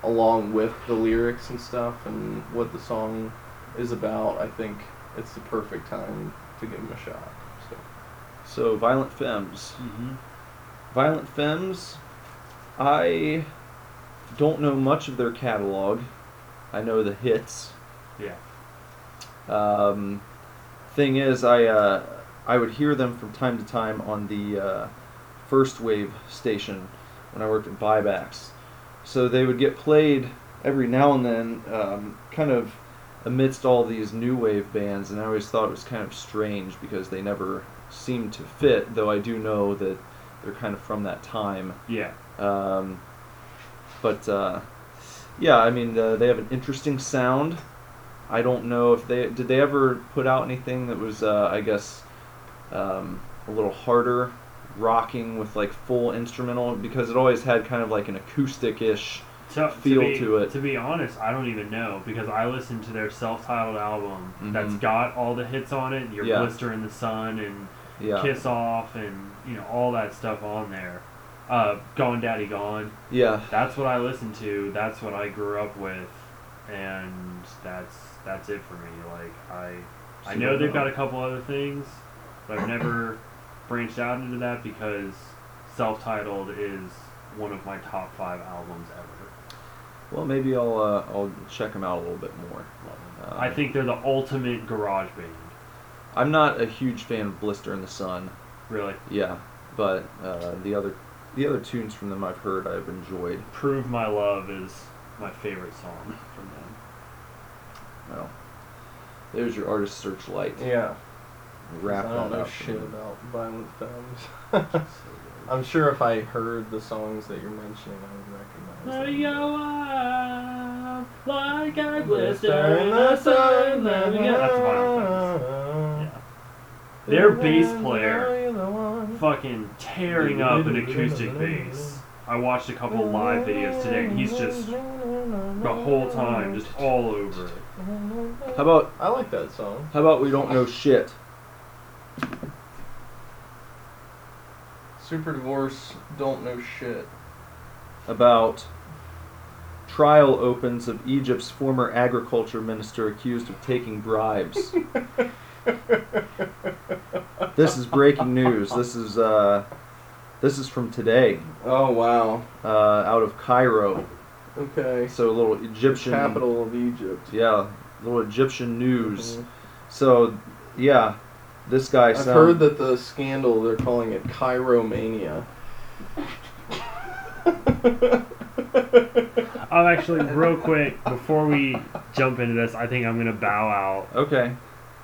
along with the lyrics and stuff and what the song is about, I think it's the perfect time to give them a shot. So So Violent Femmes. Mm-hmm. Violent Femmes. I don't know much of their catalog. I know the hits. Yeah. Um, thing is, I uh, I would hear them from time to time on the uh, first wave station when I worked at buybacks. So they would get played every now and then, um, kind of amidst all these new wave bands, and I always thought it was kind of strange because they never seemed to fit. Though I do know that they're kind of from that time. Yeah. Um, but uh, yeah, I mean uh, they have an interesting sound. I don't know if they did they ever put out anything that was uh, I guess um, a little harder, rocking with like full instrumental because it always had kind of like an acoustic-ish. To, feel to, be, to it. To be honest, I don't even know because I listened to their self-titled album that's Mhm. got all the hits on it. Your Yeah. Blister in the Sun and Yeah, Kiss Off and you know all that stuff on there. Uh, Gone Daddy Gone. yeah, That's what I listened to. That's what I grew up with, and that's that's it for me. Like I I know they've got a couple other things, but I've never branched out into that because self-titled is one of my top five albums ever. Well, maybe I'll uh, I'll check them out a little bit more. Uh, I think they're the ultimate garage band. I'm not a huge fan of Blister in the Sun. Really, Yeah, but uh, the other the other tunes from them I've heard I've enjoyed. "Prove My Love" is my favorite song from them. Well, there's your artist searchlight. Yeah. Wrap I don't know up. shit about violent films. So. I'm sure if I heard the songs that you're mentioning, I would recognize them. like I Blister in the sun, That's Violent Femmes. Yeah. Their bass player fucking tearing up an acoustic bass. I watched a couple live videos today, and he's just the whole time just all over it. How about I like that song. how about we don't know shit? Super Divorce, don't know shit. About trial opens of Egypt's former agriculture minister accused of taking bribes. this is breaking news. This is uh, this is from today, Oh wow. uh, out of Cairo. Okay. So a little Egyptian Capital of Egypt. Yeah, little Egyptian news. Mhm. So, yeah, this guy. I've sound- heard that the scandal they're calling it Cairo-mania. I'm actually real quick before we jump into this. I think I'm gonna bow out. Okay.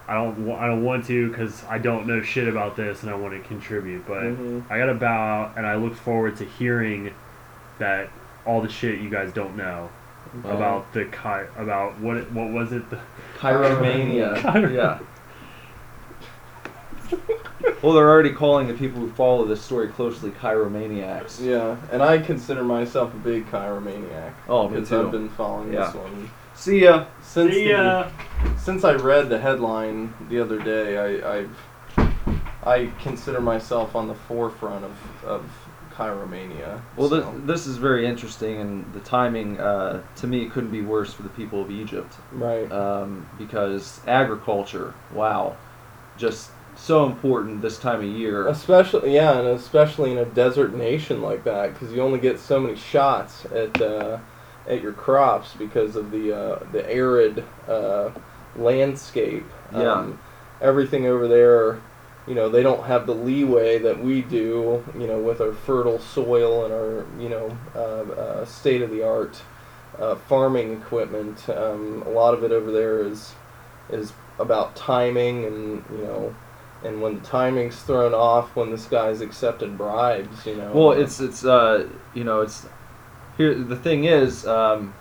I don't. I don't want to because I don't know shit about this and I want to contribute. But Mhm. I gotta bow out, and I look forward to hearing that all the shit you guys don't know about the Chi- about what it, what was it the Cairo-mania. Cairo- Yeah. well, they're already calling the people who follow this story closely Cairo-maniacs. Yeah, and I consider myself a big Cairo-maniac. Oh, me because too. I've been following Yeah. this one See ya. since See the- ya. since I read the headline the other day. I I've, I consider myself on the forefront of of Cairo-mania. Well, so. this, this is very interesting, and the timing, uh, to me, couldn't be worse for the people of Egypt. right. Um, because agriculture, wow, just so important this time of year. Especially, yeah, and especially in a desert nation like that, because you only get so many shots at uh, at your crops because of the uh, the arid uh, landscape. Yeah. Um, everything over there, you know, they don't have the leeway that we do, you know, with our fertile soil and our, you know, uh, uh, state of the art uh, farming equipment. Um, a lot of it over there is is about timing and you know and when the timing's thrown off when this guy's accepted bribes you know Well, it's it's uh you know it's here the thing is um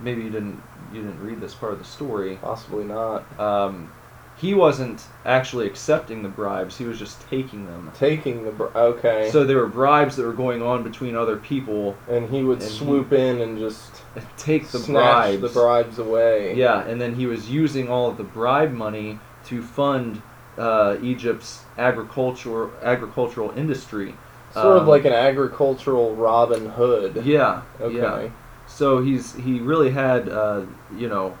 maybe you didn't you didn't read this part of the story. possibly not Um, he wasn't actually accepting the bribes; he was just taking them. taking the bri- okay So there were bribes that were going on between other people and he would and he- swoop in and just take the snatch bribes. the bribes away Yeah, and then he was using all of the bribe money to fund uh, Egypt's agricultural agricultural industry. Sort of Um, like an agricultural robin hood Yeah. okay Yeah. So he's he really had uh, you know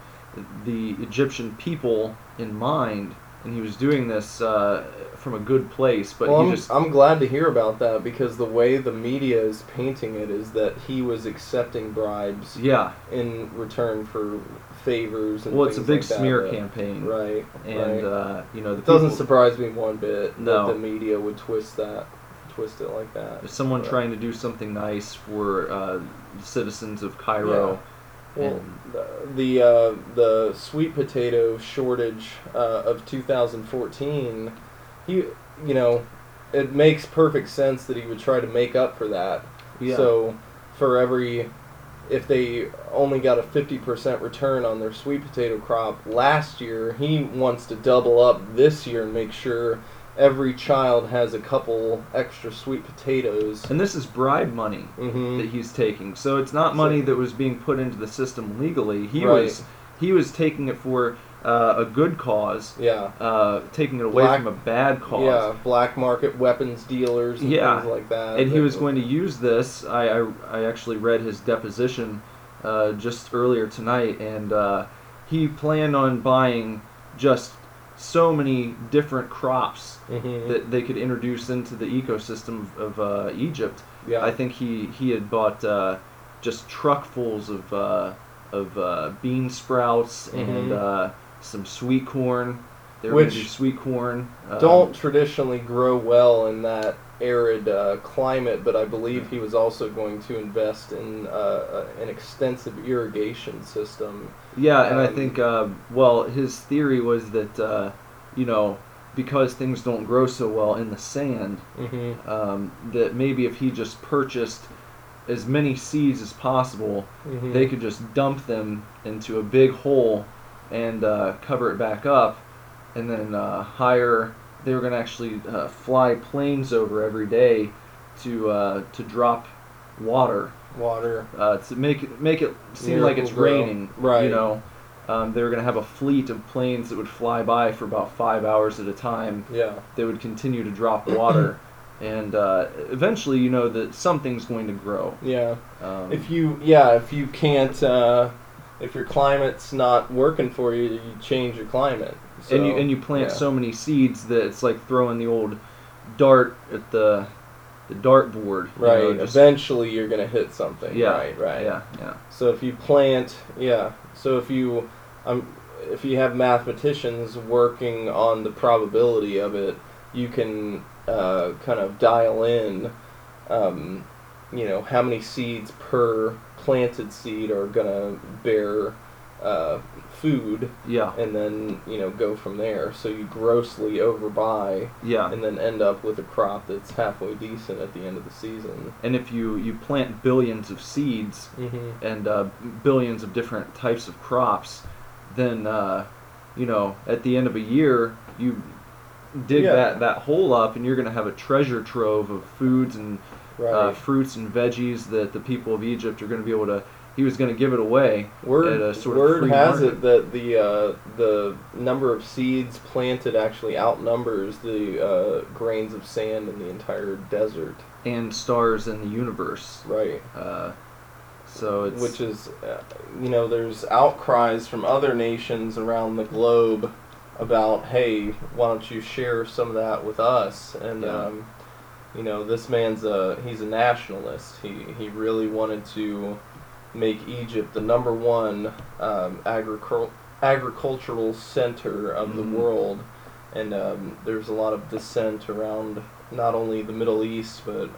the Egyptian people in mind, and he was doing this uh, from a good place. But well, he I'm, just I'm glad to hear about that because the way the media is painting it is that he was accepting bribes yeah. in return for favors. And Well, it's a big like smear but- campaign, right? and right. uh, you know the it doesn't people- surprise me one bit No. that the media would twist that, twist it like that. There's someone But- trying to do something nice for uh, citizens of Cairo. Yeah. Well, the the, uh, the sweet potato shortage uh, of 2014, he, you know, it makes perfect sense that he would try to make up for that. Yeah. So, for every, if they only got a 50% return on their sweet potato crop last year, he wants to double up this year and make sure every child has a couple extra sweet potatoes. and this is bribe money hmm that he's taking. So it's not money that was being put into the system legally. He Right. was he was taking it for uh, a good cause, Yeah. uh, taking it away Black- from a bad cause. Yeah, black market weapons dealers and Yeah. things like that. And he was going to use this. I, I, I actually read his deposition uh, just earlier tonight, and uh, he planned on buying just so many different crops Mhm. that they could introduce into the ecosystem of uh, Egypt. yeah. I think he he had bought uh, just truckfuls of uh, of uh, bean sprouts and Mhm. uh, some sweet corn. They were Which sweet corn. Um, don't traditionally grow well in that arid uh, climate, but I believe he was also going to invest in uh, uh, an extensive irrigation system. Yeah, and I um, think uh, well, his theory was that uh, you know because things don't grow so well in the sand, Mm-hmm. um, that maybe if he just purchased as many seeds as possible, Mm-hmm. they could just dump them into a big hole and uh, cover it back up, and then uh, hire. They were going to actually uh, fly planes over every day to uh, to drop water water. uh, to make it make it seem Miracle like it's Grow. raining. Right. You know, um, they were going to have a fleet of planes that would fly by for about five hours at a time. Yeah. They would continue to drop water, and uh, eventually, you know that something's going to grow. Yeah. Um, If you yeah, if you can't uh, if your climate's not working for you, you change your climate. So, and you and you plant yeah. so many seeds that it's like throwing the old dart at the the dartboard. you right. know, just- Eventually, you're gonna hit something. yeah. Right. Right. Yeah. Yeah. So if you plant, yeah. So if you, um, if you have mathematicians working on the probability of it, you can uh, kind of dial in, um, you know, how many seeds per planted seed are gonna bear uh, food, Yeah. and then you know go from there. So you grossly overbuy, Yeah. and then end up with a crop that's halfway decent at the end of the season. And if you you plant billions of seeds Mm-hmm. and uh, billions of different types of crops, then uh, you know at the end of a year you dig Yeah. that that hole up and you're going to have a treasure trove of foods and Right. uh, fruits and veggies that the people of Egypt are going to be able to. He was going to give it away Word, sort of word has market. it that the uh, the number of seeds planted actually outnumbers the uh, grains of sand in the entire desert. and stars in the universe. Right. Uh, so it's Which is, uh, you know, there's outcries from other nations around the globe about, hey, why don't you share some of that with us? And, Yeah. um, you know, this man's a he's a nationalist. He he really wanted to make Egypt the number one um, agricul- agricultural center of Mhm. the world. And um, there's a lot of dissent around not only the Middle East, but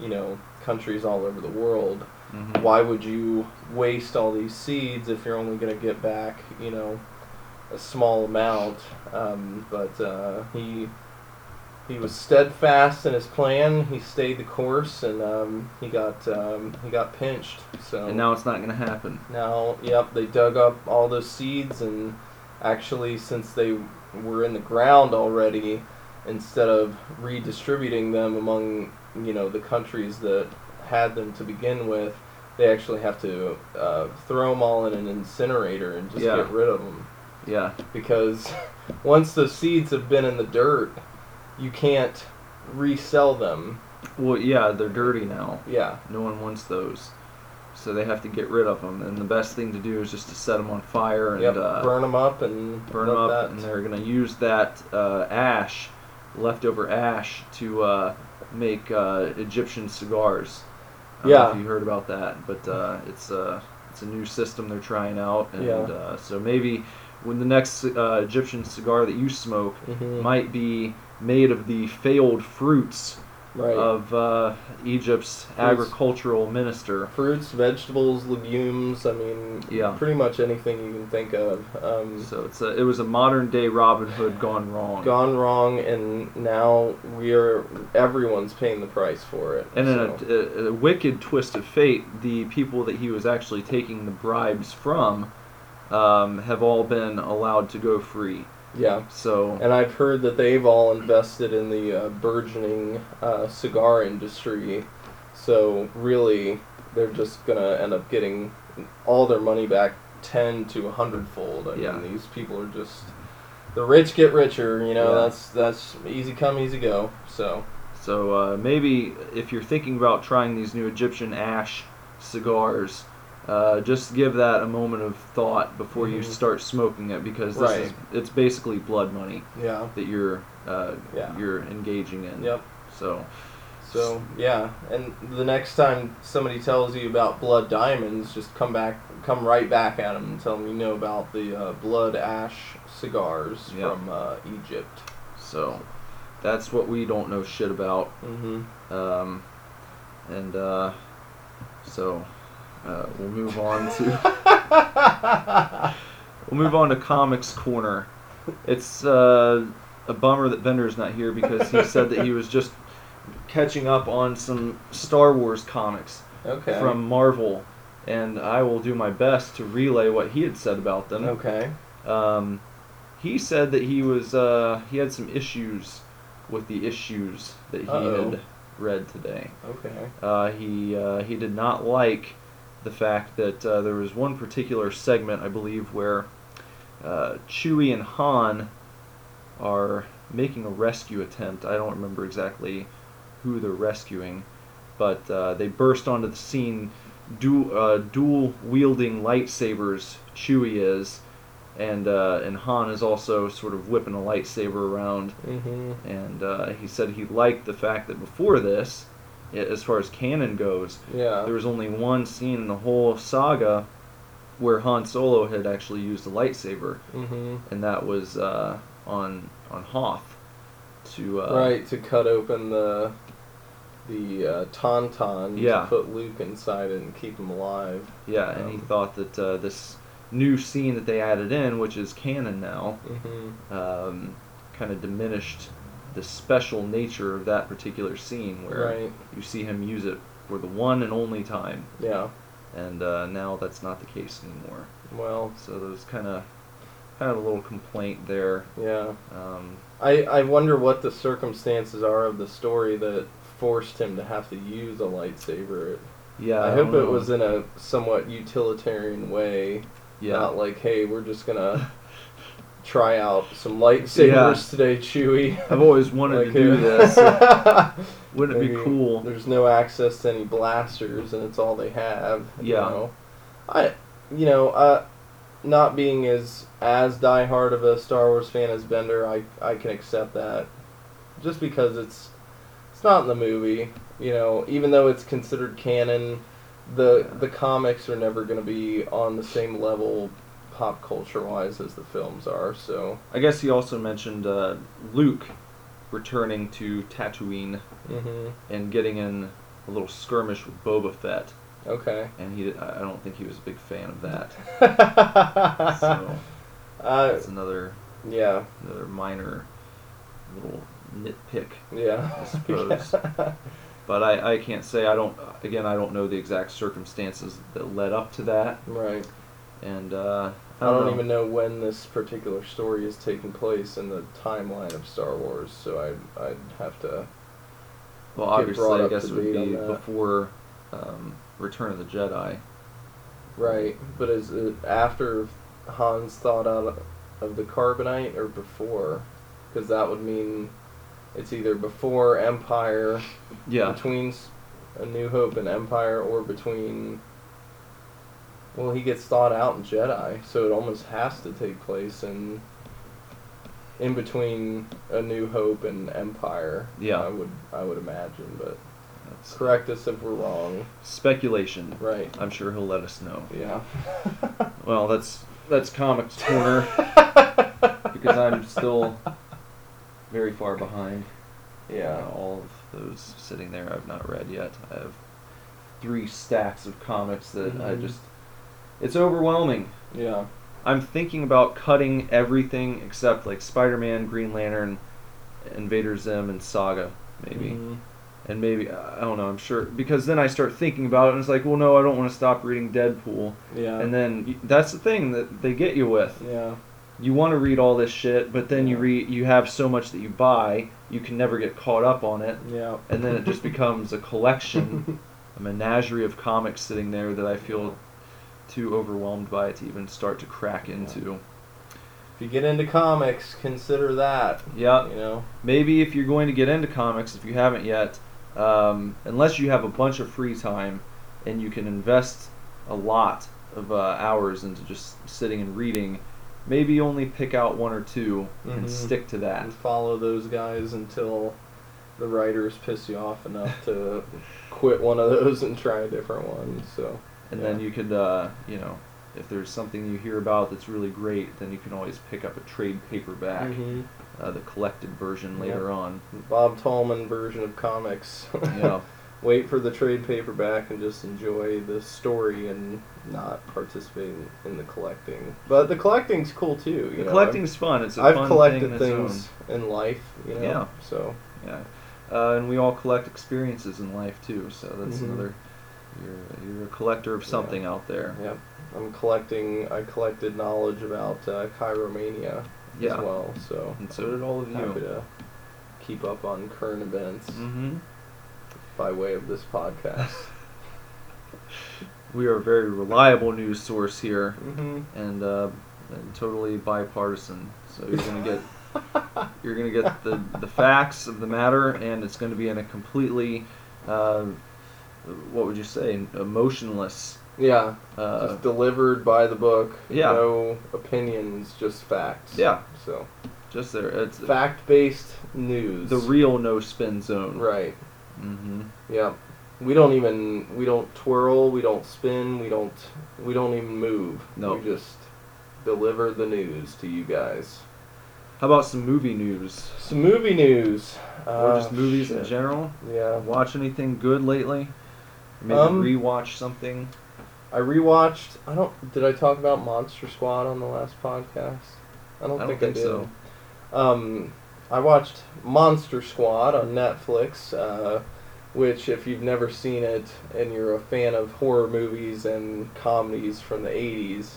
you know, countries all over the world Mhm. why would you waste all these seeds if you're only going to get back, you know, a small amount? Um, but uh, he he was steadfast in his plan. He stayed the course, and um, he got um, he got pinched. So and now it's not going to happen. now, yep, they dug up all those seeds, and actually, since they were in the ground already, instead of redistributing them among you know the countries that had them to begin with, they actually have to uh, throw them all in an incinerator and just Yeah. get rid of them Yeah. because once the seeds have been in the dirt, you can't resell them. Well, yeah, they're dirty now. Yeah, No one wants those, so they have to get rid of them. And the best thing to do is just to set them on fire and yep, uh, burn them up and burn them up, that- and they're gonna use that uh, ash, leftover ash, to uh, make uh, Egyptian cigars. I Yeah. if you heard about that, but uh, it's uh, it's a new system they're trying out, and Yeah. uh, so maybe when the next uh, Egyptian cigar that you smoke Mhm. might be made of the failed fruits right. of uh, Egypt's agricultural minister. fruits, vegetables, legumes. I mean, Yeah. pretty much anything you can think of. Um, So it's a, it was a modern day Robin Hood gone wrong. gone wrong, and now we are everyone's paying the price for it. And in a, a, a wicked twist of fate, the people that he was actually taking the bribes from um, have all been allowed to go free. Yeah, So and I've heard that they've all invested in the uh, burgeoning uh, cigar industry. So really, they're just gonna end up getting all their money back ten to a hundredfold. I Yeah. mean, these people are just the rich get richer. You know, Yeah. that's that's easy come, easy go. So so uh, maybe if you're thinking about trying these new Egyptian ash cigars, uh, just give that a moment of thought before you Mhm. start smoking it because this is it's basically blood money Yeah. that you're uh, Yeah. you're engaging in. Yep. So So yeah, and the next time somebody tells you about blood diamonds, just come back, come right back at them and tell them you know about the uh, blood ash cigars Yep. from uh, Egypt. so that's what we don't know shit about. Mm-hmm. Um, and uh, so uh, we'll move on to we'll move on to comics corner. It's uh, a bummer that Bender's not here because he said that he was just catching up on some Star Wars comics Okay. from Marvel, and I will do my best to relay what he had said about them. Okay. Um, he said that he was uh, he had some issues with the issues that he Uh-oh. had read today. Okay. Uh, he uh, he did not like the fact that uh, there was one particular segment, I believe, where uh, Chewie and Han are making a rescue attempt. I don't remember exactly who they're rescuing, but uh, they burst onto the scene, du- uh, dual wielding lightsabers. Chewie is, and uh, and Han is also sort of whipping a lightsaber around Mm-hmm. and uh, he said he liked the fact that before this, as far as canon goes, Yeah. there was only one scene in the whole saga where Han Solo had actually used a lightsaber, Mm-hmm. and that was uh, on on Hoth. To uh, right to cut open the the uh, tauntaun Yeah. to put Luke inside it and keep him alive. yeah, and he Um, thought that uh, this new scene that they added in, which is canon now, Mm-hmm. um, kind of diminished the special nature of that particular scene where Right. you see him use it for the one and only time. Yeah. and uh, now that's not the case anymore. Well. So there's kind of kind of a little complaint there. Yeah. Um, I, I wonder what the circumstances are of the story that forced him to have to use a lightsaber. yeah, I, don't hope it was in a somewhat utilitarian way, yeah, not like, hey, we're just gonna try out some lightsabers Yeah. today, Chewie. I've always wanted Like, to do this. Wouldn't it be cool? There's no access to any blasters, and it's all they have. you Yeah. know. I, you know, uh, not being as as diehard of a Star Wars fan as Bender, I I can accept that, just because it's it's not in the movie. You know, even though it's considered canon, the the comics are never going to be on the same level pop culture wise as the films are. So. I guess he also mentioned uh, Luke returning to Tatooine hmm and getting in a little skirmish with Boba Fett, Okay. and he I I don't think he was a big fan of that. So uh, that's another yeah. another minor little nitpick. Yeah. I suppose. But I, I can't say I don't again I don't know the exact circumstances that led up to that right. And uh, I don't know. even know when this particular story is taking place in the timeline of Star Wars, so I'd, I'd have to. Well, obviously I guess it would be before um, Return of the Jedi. Right, but is it after Hans thought out of the carbonite or before? Because that would mean it's either before Empire, Yeah, between A New Hope and Empire, or between. Well, he gets thought out in Jedi, so it almost has to take place in. In between A New Hope and Empire. Yeah. I would I would imagine, but that's correct us if we're wrong. speculation. Right. I'm sure he'll let us know. Yeah. Well, that's that's Comics Corner because I'm still very far behind. Yeah. Uh, all of those sitting there I've not read yet. I have three stacks of comics that I Mhm. just it's overwhelming. Yeah. I'm thinking about cutting everything except like Spider-Man, Green Lantern, Invader Zim, and Saga, maybe. Mhm. And maybe I don't know. I'm sure because then I start thinking about it, and it's like, well, no, I don't want to stop reading Deadpool. Yeah. And then that's the thing that they get you with. Yeah. You want to read all this shit, but then you read, you have so much that you buy, you can never get caught up on it, Yeah. and then it just becomes a collection, a menagerie of comics sitting there that I feel too overwhelmed by it to even start to crack into. If you get into comics, consider that. Yeah, You know. maybe if you're going to get into comics, if you haven't yet, um, unless you have a bunch of free time and you can invest a lot of uh, hours into just sitting and reading, maybe only pick out one or 2 and Mhm. stick to that. and follow those guys until the writers piss you off enough to quit one of those and try a different one. So And then you could, uh, you know, if there's something you hear about that's really great, then you can always pick up a trade paperback, Mhm. uh, the collected version later on. Bob Tallman version of comics. Yeah. Wait for the trade paperback and just enjoy the story and not participate in the collecting. But the collecting's cool too. You The know, collecting's fun. It's a I've, fun collected thing things in life. You know. Yeah. So. Yeah. Uh, and we all collect experiences in life too, so that's Mhm. another. You're, you're a collector of something out there. Yep. I'm collecting. I collected knowledge about uh, Cairomania Yeah. as well. So And so did all of you. happy to keep up on current events Mm-hmm. by way of this podcast. We are a very reliable news source here, mm-hmm. and, uh, and totally bipartisan. So you're gonna get you're gonna get the the facts of the matter, and it's gonna be in a completely uh, what would you say emotionless. Yeah. Uh, just delivered by the book. yeah. No opinions, just facts. Yeah. So just there. It's fact-based news. the real no spin zone. Right. Mm-hmm. Yeah. We don't even we don't twirl, we don't spin, we don't we don't even move. No. We just deliver the news to you guys. How about some movie news? Some movie news. or Uh, just movies in general? Yeah. Watch anything good lately? Maybe Um, rewatch something? I rewatched I don't did I talk about Monster Squad on the last podcast? I don't, I don't think, think I did. so. Um, I watched Monster Squad on Netflix, uh, which, if you've never seen it and you're a fan of horror movies and comedies from the 80s,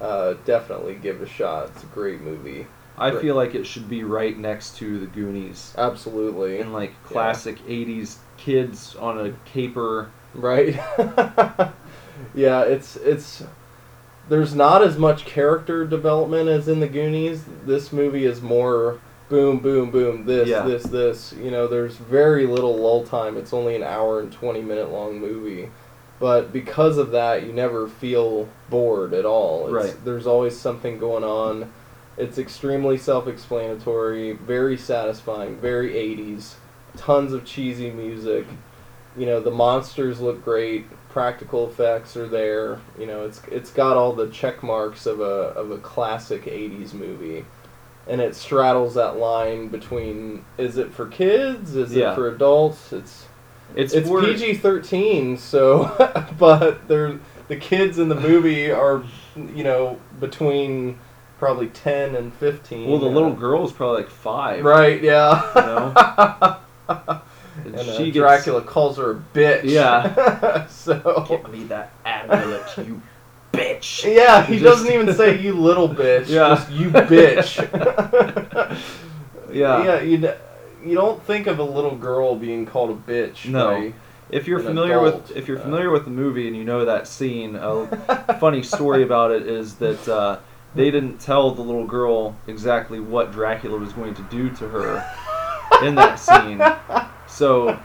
uh, definitely give it a shot. It's a great movie. I Right. feel like it should be right next to the Goonies. Absolutely. And like classic 80s kids on a caper. Right? yeah, it's it's there's not as much character development as in the Goonies. This movie is more boom boom boom this Yeah. this this. You know, there's very little lull time. It's only an hour and 20 minute long movie. But because of that, you never feel bored at all. It's, Right. There's always something going on. It's extremely self-explanatory, very satisfying, very 80s. Tons of cheesy music you know the monsters look great practical effects are there you know it's it's got all the check marks of a of a classic 80s movie and it straddles that line between is it for kids is Yeah. it for adults it's It's, it's, for- PG-13 so but they're the kids in the movie are you know between probably 10 and 15 Well, the little uh, girl's probably like five. right yeah You know? and And uh, she gets- Dracula calls her a bitch. Yeah. so Give me that amulet, you bitch. yeah, he Just- doesn't even say you little bitch. Yeah. Just you bitch. Yeah. Yeah. You you don't think of a little girl being called a bitch. No. by- If you're an familiar adult, with if you're uh, familiar with the movie and you know that scene, a funny story about it is that uh, they didn't tell the little girl exactly what Dracula was going to do to her in that scene. So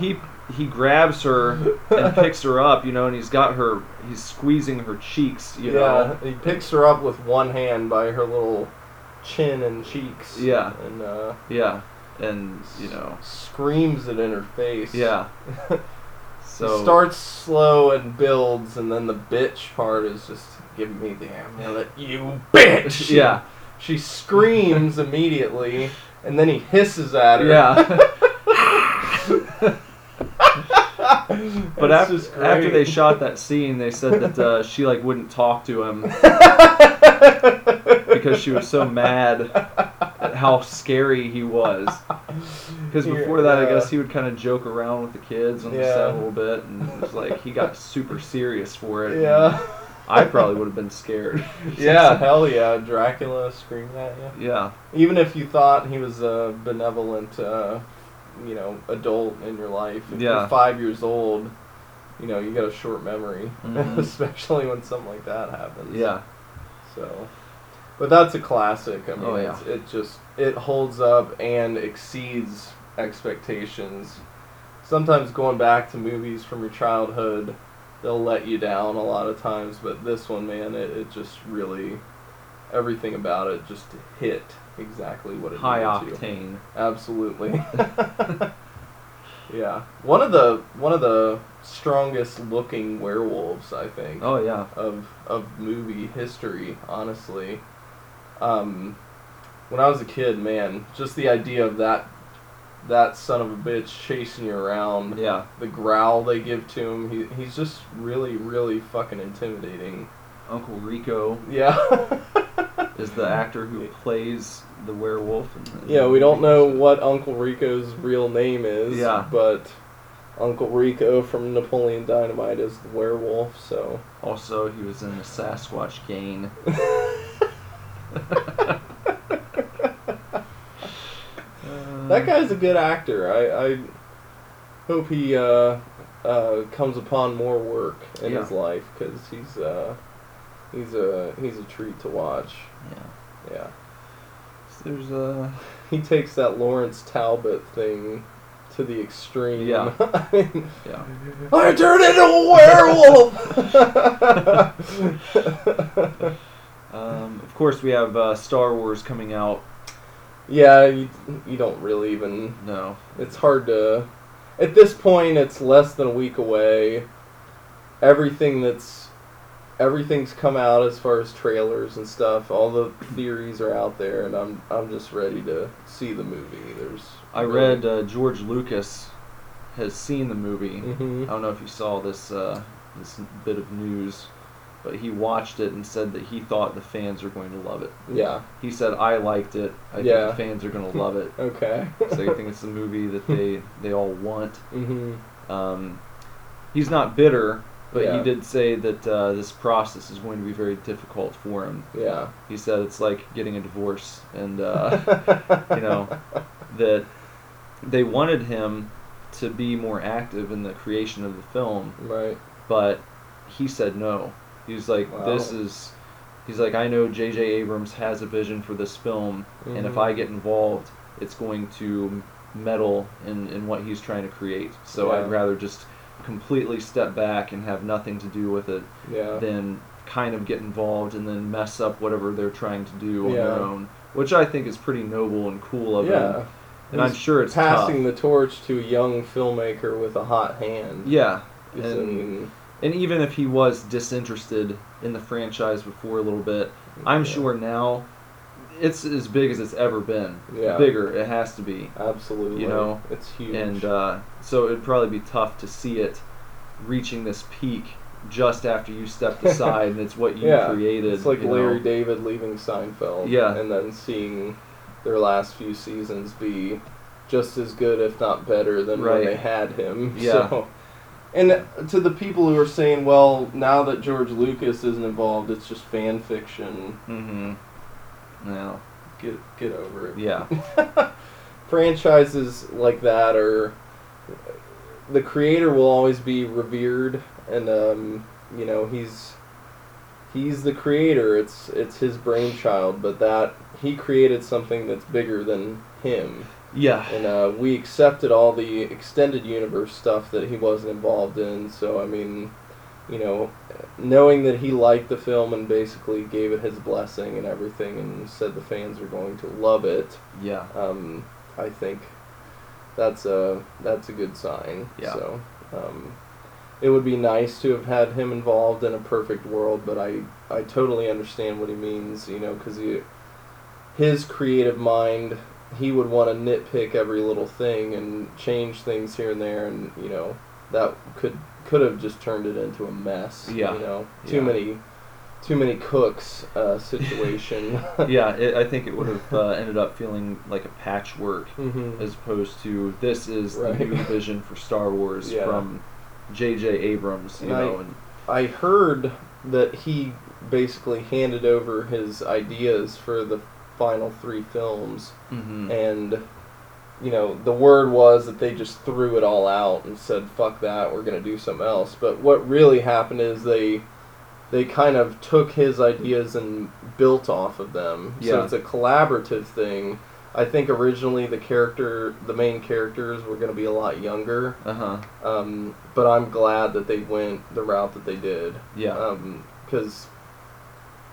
he he grabs her and picks her up, you know, and he's got her he's squeezing her cheeks, you yeah, know. he picks her up with one hand by her little chin and cheeks. Yeah. and uh, Yeah. And you know, screams it in her face. yeah. So it starts slow and builds, and then the bitch part is just give me the amulet, you bitch. Yeah. She screams immediately, and then he hisses at her. Yeah. But after, after they shot that scene, they said that uh, she like wouldn't talk to him because she was so mad at how scary he was. Because before that, I guess he would kind of joke around with the kids on the Yeah. set a little bit, and it was like he got super serious for it. yeah. I probably would have been scared. Yeah, hell yeah, Dracula screaming at you. yeah, Even if you thought he was a benevolent, uh, you know, adult in your life. If Yeah. you're five years old, you know, you got a short memory, Mhm. especially when something like that happens. yeah, So, but that's a classic. I mean, Oh, yeah. it's, it just it holds up and exceeds expectations. Sometimes going back to movies from your childhood, they'll let you down a lot of times, but this one, man, it, it just really everything about it just hit exactly what it High needed to. octane. Absolutely. yeah, one of the one of the strongest looking werewolves, I think Oh yeah. of of movie history, honestly. Um, when I was a kid, man, just the idea of that that son of a bitch chasing you around, Yeah. the growl they give to him, he, he's just really, really fucking intimidating. Uncle Rico Yeah. is the actor who plays the werewolf. In the yeah, we don't know what Uncle Rico's real name is, Yeah. but Uncle Rico from Napoleon Dynamite is the werewolf, so. Also, he was in the Sasquatch Gang. That guy's a good actor. I, I hope he uh, uh, comes upon more work in Yeah. his life because he's uh, he's a he's a treat to watch. Yeah. Yeah, So there's uh, he takes that Lawrence Talbot thing to the extreme. Yeah. I mean, yeah. I turned into a werewolf. Um, of course, we have uh, Star Wars coming out. yeah, you, you don't really even No. It's hard to. At this point, it's less than a week away. Everything that's. Everything's come out as far as trailers and stuff. All the theories are out there, and I'm I'm just ready to see the movie. There's. I read uh, George Lucas has seen the movie. hmm I don't know if you saw this uh, this bit of news, but he watched it and said that he thought the fans are going to love it. Yeah. He said, "I liked it. I Yeah. think the fans are going to love it." Okay. so I think it's the movie that they they all want. hmm Um, he's not bitter, but Yeah. he did say that uh, this process is going to be very difficult for him. Yeah. He said it's like getting a divorce, and uh, you know that they wanted him to be more active in the creation of the film, Right. but he said no. He was like, Wow. "This is." He's like, "I know J.J. Abrams has a vision for this film, and if. I get involved, it's going to meddle in, in what he's trying to create. So Yeah. I'd rather just completely step back and have nothing to do with it Yeah. than kind of get involved and then mess up whatever they're trying to do on Yeah. their own, which I think is pretty noble and cool of yeah. him. And I'm sure it's passing tough. the torch to a young filmmaker with a hot hand. Yeah, I and mean, and even if he was disinterested in the franchise before a little bit, I'm yeah. sure now it's as big as it's ever been. Yeah. Bigger, it has to be. Absolutely. You know, it's huge. And uh, so it'd probably be tough to see it reaching this peak just after you stepped aside and it's what you yeah, created. It's like you know? Larry David leaving Seinfeld. Yeah. And then seeing their last few seasons be just as good, if not better, than Right. when they had him. Yeah. So, and to the people who are saying, well, now that George Lucas isn't involved, it's just fan fiction. Mm-hmm. Yeah. Get get over it. Yeah. franchises like that are the creator will always be revered and um, you know he's he's the creator it's it's his brainchild but that he created something that's bigger than him Yeah. and uh, we accepted all the extended universe stuff that he wasn't involved in so i mean you know knowing that he liked the film and basically gave it his blessing and everything and said the fans are going to love it Yeah. um, I think that's a that's a good sign. Yeah. So um, it would be nice to have had him involved in a perfect world, but I I totally understand what he means. You know, because he his creative mind he would want to nitpick every little thing and change things here and there, and you know that could could have just turned it into a mess. Yeah. You know, too Yeah. many too many cooks uh, situation. yeah. It, I think it would have uh, ended up feeling like a patchwork hmm as opposed to this is Right. the new vision for Star Wars Yeah. from J.J. Abrams. You And I- know, and I heard that he basically handed over his ideas for the final three films, Mhm. and you know the word was that they just threw it all out and said, "Fuck that, we're gonna do something else." But what really happened is they they kind of took his ideas and built off of them. Yeah. So it's a collaborative thing. I think originally the character, the main characters, were going to be a lot younger. Uh huh. Um, but I'm glad that they went the route that they did. Yeah. Because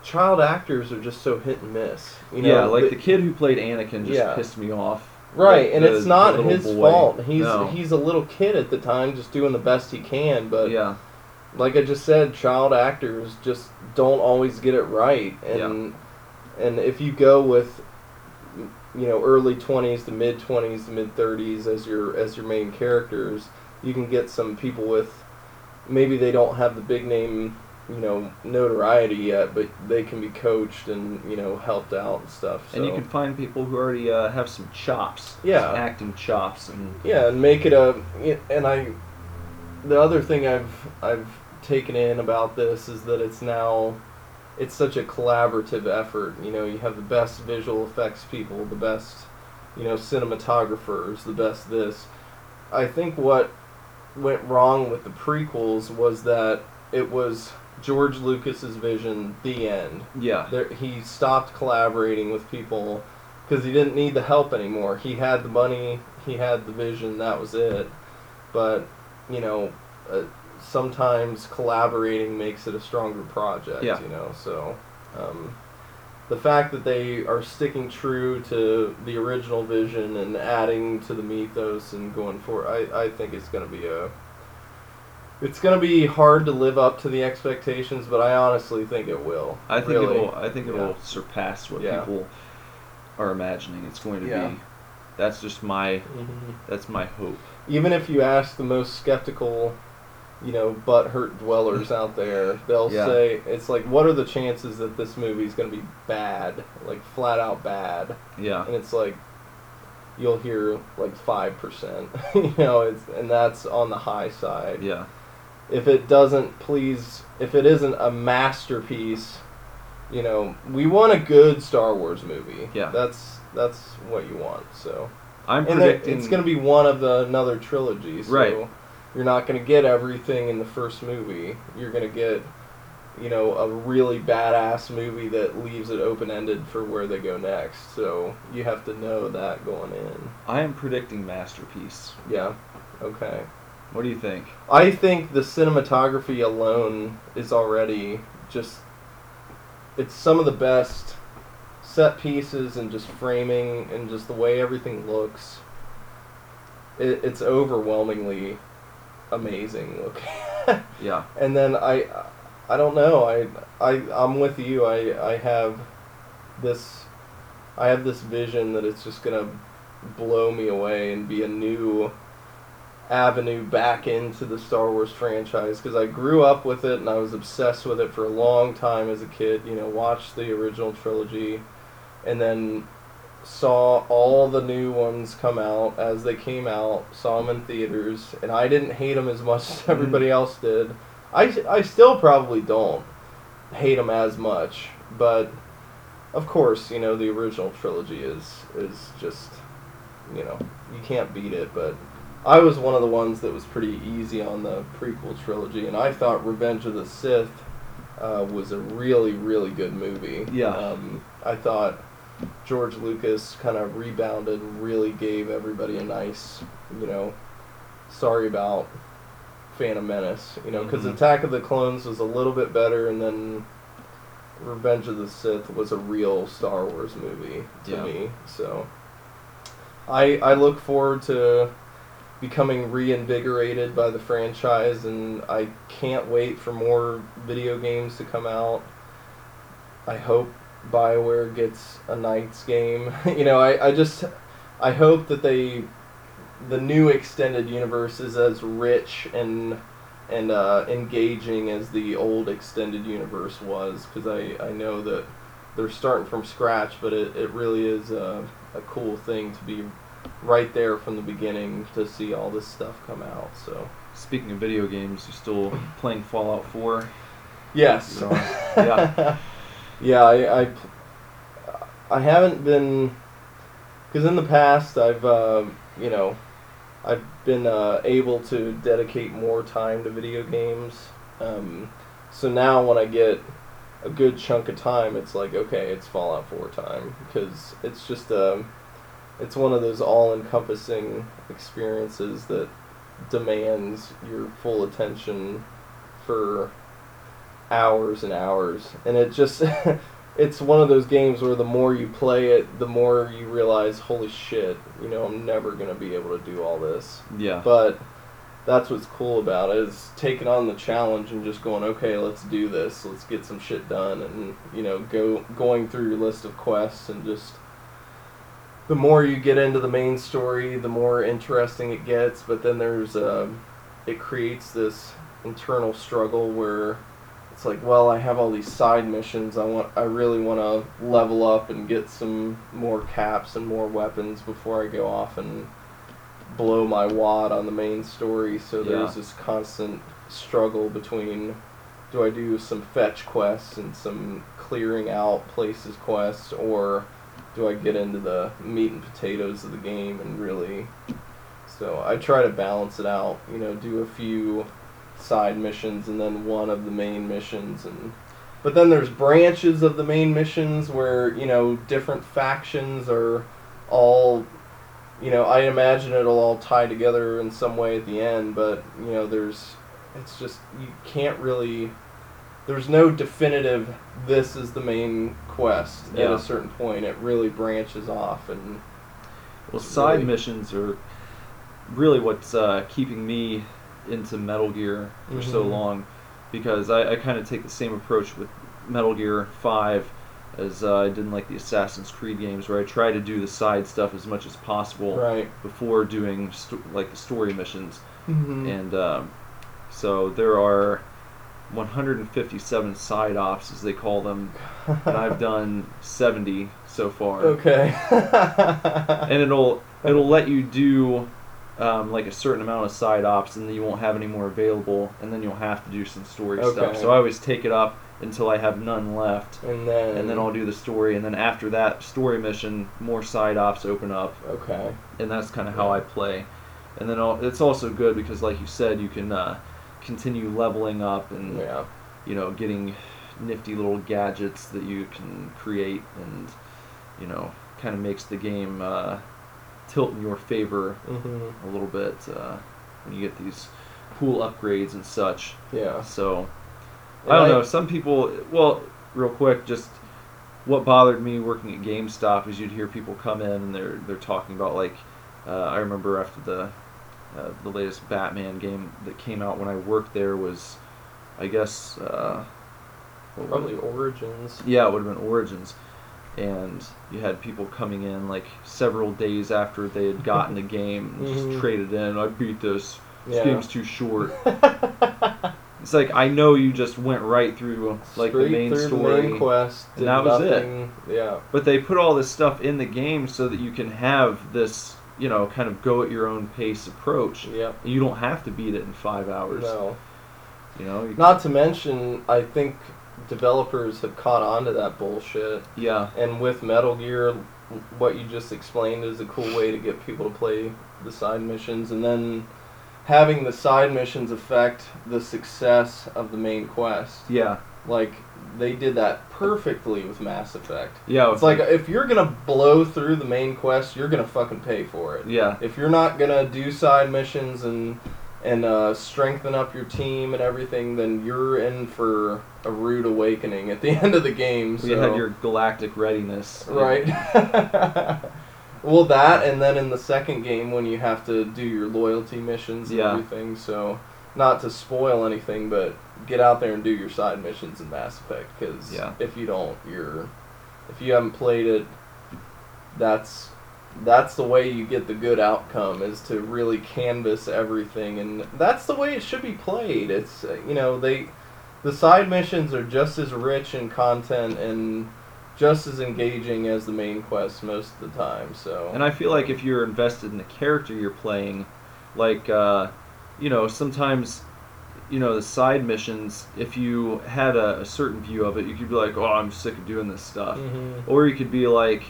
child actors are just so hit and miss. You know, yeah, like the- the kid who played Anakin just Yeah. pissed me off. Right, The- and it's not his boy. fault. He's No. he's a little kid at the time, just doing the best he can. But yeah, like I just said, child actors just don't always get it right, and and if you go with you know early twenties to mid twenties to mid thirties as your as your main characters, you can get some people with maybe they don't have the big name you know notoriety yet, but they can be coached and you know helped out and stuff. So. and you can find people who already uh, have some chops. Yeah. some acting chops, and Yeah, and make it a. And I, the other thing I've I've taken in about this is that it's now, it's such a collaborative effort. You know, you have the best visual effects people, the best, you know, cinematographers, the best this. I think what went wrong with the prequels was that it was George Lucas's vision. The end yeah, there, he stopped collaborating with people because he didn't need the help anymore. He had the money, he had the vision, that was it. But you know, uh, sometimes collaborating makes it a stronger project. Yeah. You know, so um, the fact that they are sticking true to the original vision and adding to the mythos and going for, I I think it's going to be a it's going to be hard to live up to the expectations, but I honestly think it will. I think Really. it'll. I think it'll surpass what Yeah. people are imagining. It's going to Yeah. be. That's just my. Mhm. That's my hope. Even if you ask the most skeptical, you know, butt hurt dwellers out there, they'll Yeah. say it's like, what are the chances that this movie is going to be bad, like flat out bad? Yeah, And it's like, you'll hear like five percent, you know, it's and that's on the high side. yeah, If it doesn't please, if it isn't a masterpiece, you know, we want a good Star Wars movie. Yeah. that's that's what you want. So. I'm And predicting. it's going to be one of the another trilogy, so Right. you're not going to get everything in the first movie. You're going to get, you know, a really badass movie that leaves it open ended for where they go next. So you have to know that going in. I am predicting masterpiece. Yeah. Okay. What do you think? I think the cinematography alone is already just. It's some of the best set pieces and just framing and just the way everything looks. It, it's overwhelmingly amazing looking. Yeah, and then I, I don't know. I, I, I'm with you. I, I have this, I have this vision that it's just gonna blow me away and be a new avenue back into the Star Wars franchise because I grew up with it and I was obsessed with it for a long time as a kid. You know, watched the original trilogy, and then saw all the new ones come out as they came out. Saw them in theaters, and I didn't hate them as much as mm-hmm. everybody else did. I, I still probably don't hate them as much, but of course, you know the original trilogy is is just you know you can't beat it. But I was one of the ones that was pretty easy on the prequel trilogy, and I thought Revenge of the Sith uh, was a really really good movie. Yeah. Um, I thought George Lucas kind of rebounded and really gave everybody a nice, you know, sorry about Phantom Menace, you know, because Mhm. Attack of the Clones was a little bit better, and then Revenge of the Sith was a real Star Wars movie to Yeah. me. So I I look forward to becoming reinvigorated by the franchise, and I can't wait for more video games to come out. I hope BioWare gets a Knights game. you know, I, I just I hope that they the new extended universe is as rich and and uh, engaging as the old extended universe was because I, I know that they're starting from scratch but it, it really is a, a cool thing to be right there from the beginning to see all this stuff come out so Speaking of video games, you're still playing Fallout 4? yes So, yeah. yeah I, I I haven't been because in the past I've uh, you know I've been uh, able to dedicate more time to video games. Um, so now when I get a good chunk of time, it's like okay, it's Fallout 4 time because it's just a it's one of those all-encompassing experiences that demands your full attention for hours and hours. And it just it's one of those games where the more you play it the more you realize holy shit you know i'm never going to be able to do all this. Yeah. but that's what's cool about it is taking on the challenge and just going okay let's do this. Let's get some shit done. And you know go going through your list of quests and just the more you get into the main story the more interesting it gets but then there's um, it creates this internal struggle where it's like well i have all these side missions i want i really want to level up and get some more caps and more weapons before i go off and blow my wad on the main story. So there's this constant struggle between do i do some fetch quests and some clearing out places quests or do i get into the meat and potatoes of the game and really so i try to balance it out you know do a few side missions and then one of the main missions and but then there's branches of the main missions where you know different factions are all you know i imagine it'll all tie together in some way at the end but you know there's it's just you can't really there's no definitive this is the main quest at a certain point it really branches off and Well, side Really? missions are really what's uh, keeping me into Metal Gear for so Mhm. long, because I, I kind of take the same approach with Metal Gear Five as uh, I didn't like the Assassin's Creed games, where I try to do the side stuff as much as possible right before doing like the story missions, mm-hmm. and um, so there are 157 side ops as they call them, and I've done 70 so far okay and it'll it'll let you do um, like a certain amount of side ops, and then you won't have any more available, and then you'll have to do some story stuff. Okay. So I always take it up until I have none left, and then and then I'll do the story, and then after that story mission, more side ops open up, okay and that's kind of how I play. And then I'll, it's also good because, like you said, you can uh, continue leveling up and yeah you know getting nifty little gadgets that you can create, and you know kind of makes the game uh, tilt in your favor mm-hmm. a little bit uh, when you get these cool upgrades and such. yeah So And I don't I- know. Some people, well, real quick, just what bothered me working at GameStop is you'd hear people come in and they're they're talking about like uh, I remember after the uh, the latest Batman game that came out when I worked there was I guess uh, probably origins Yeah, it would have been Origins. And you had people coming in like several days after they had gotten the game and Mhm. just traded in. I beat this. This Yeah. game's too short. It's like I know you just went right through like Straight the main story, the main quest and that was it. yeah but they put all this stuff in the game so that you can have this, you know, kind of go at your own pace approach. yeah You don't have to beat it in five hours. no You know. You- not to mention i think developers have caught on to that bullshit yeah. and with metal gear what you just explained is a cool way to get people to play the side missions and then having the side missions affect the success of the main quest Yeah. like they did that perfectly with mass effect Yeah. it's like if you're gonna blow through the main quest you're gonna fucking pay for it Yeah. if you're not gonna do side missions and and uh, strengthen up your team and everything, then you're in for a rude awakening at the end of the game. So. You had your galactic readiness. right. well, that and then in the second game when you have to do your loyalty missions and Yeah. everything. So, not to spoil anything, but get out there and do your side missions in Mass Effect because Yeah. if you don't, you're if you haven't played it, that's that's the way you get the good outcome is to really canvas everything and that's the way it should be played it's uh, you know they the side missions are just as rich in content and just as engaging as the main quest most of the time so And I feel like if you're invested in the character you're playing, like, uh, you know, sometimes, you know, the side missions, if you had a, a certain view of it, you could be like, oh, I'm sick of doing this stuff. Mhm. Or you could be like,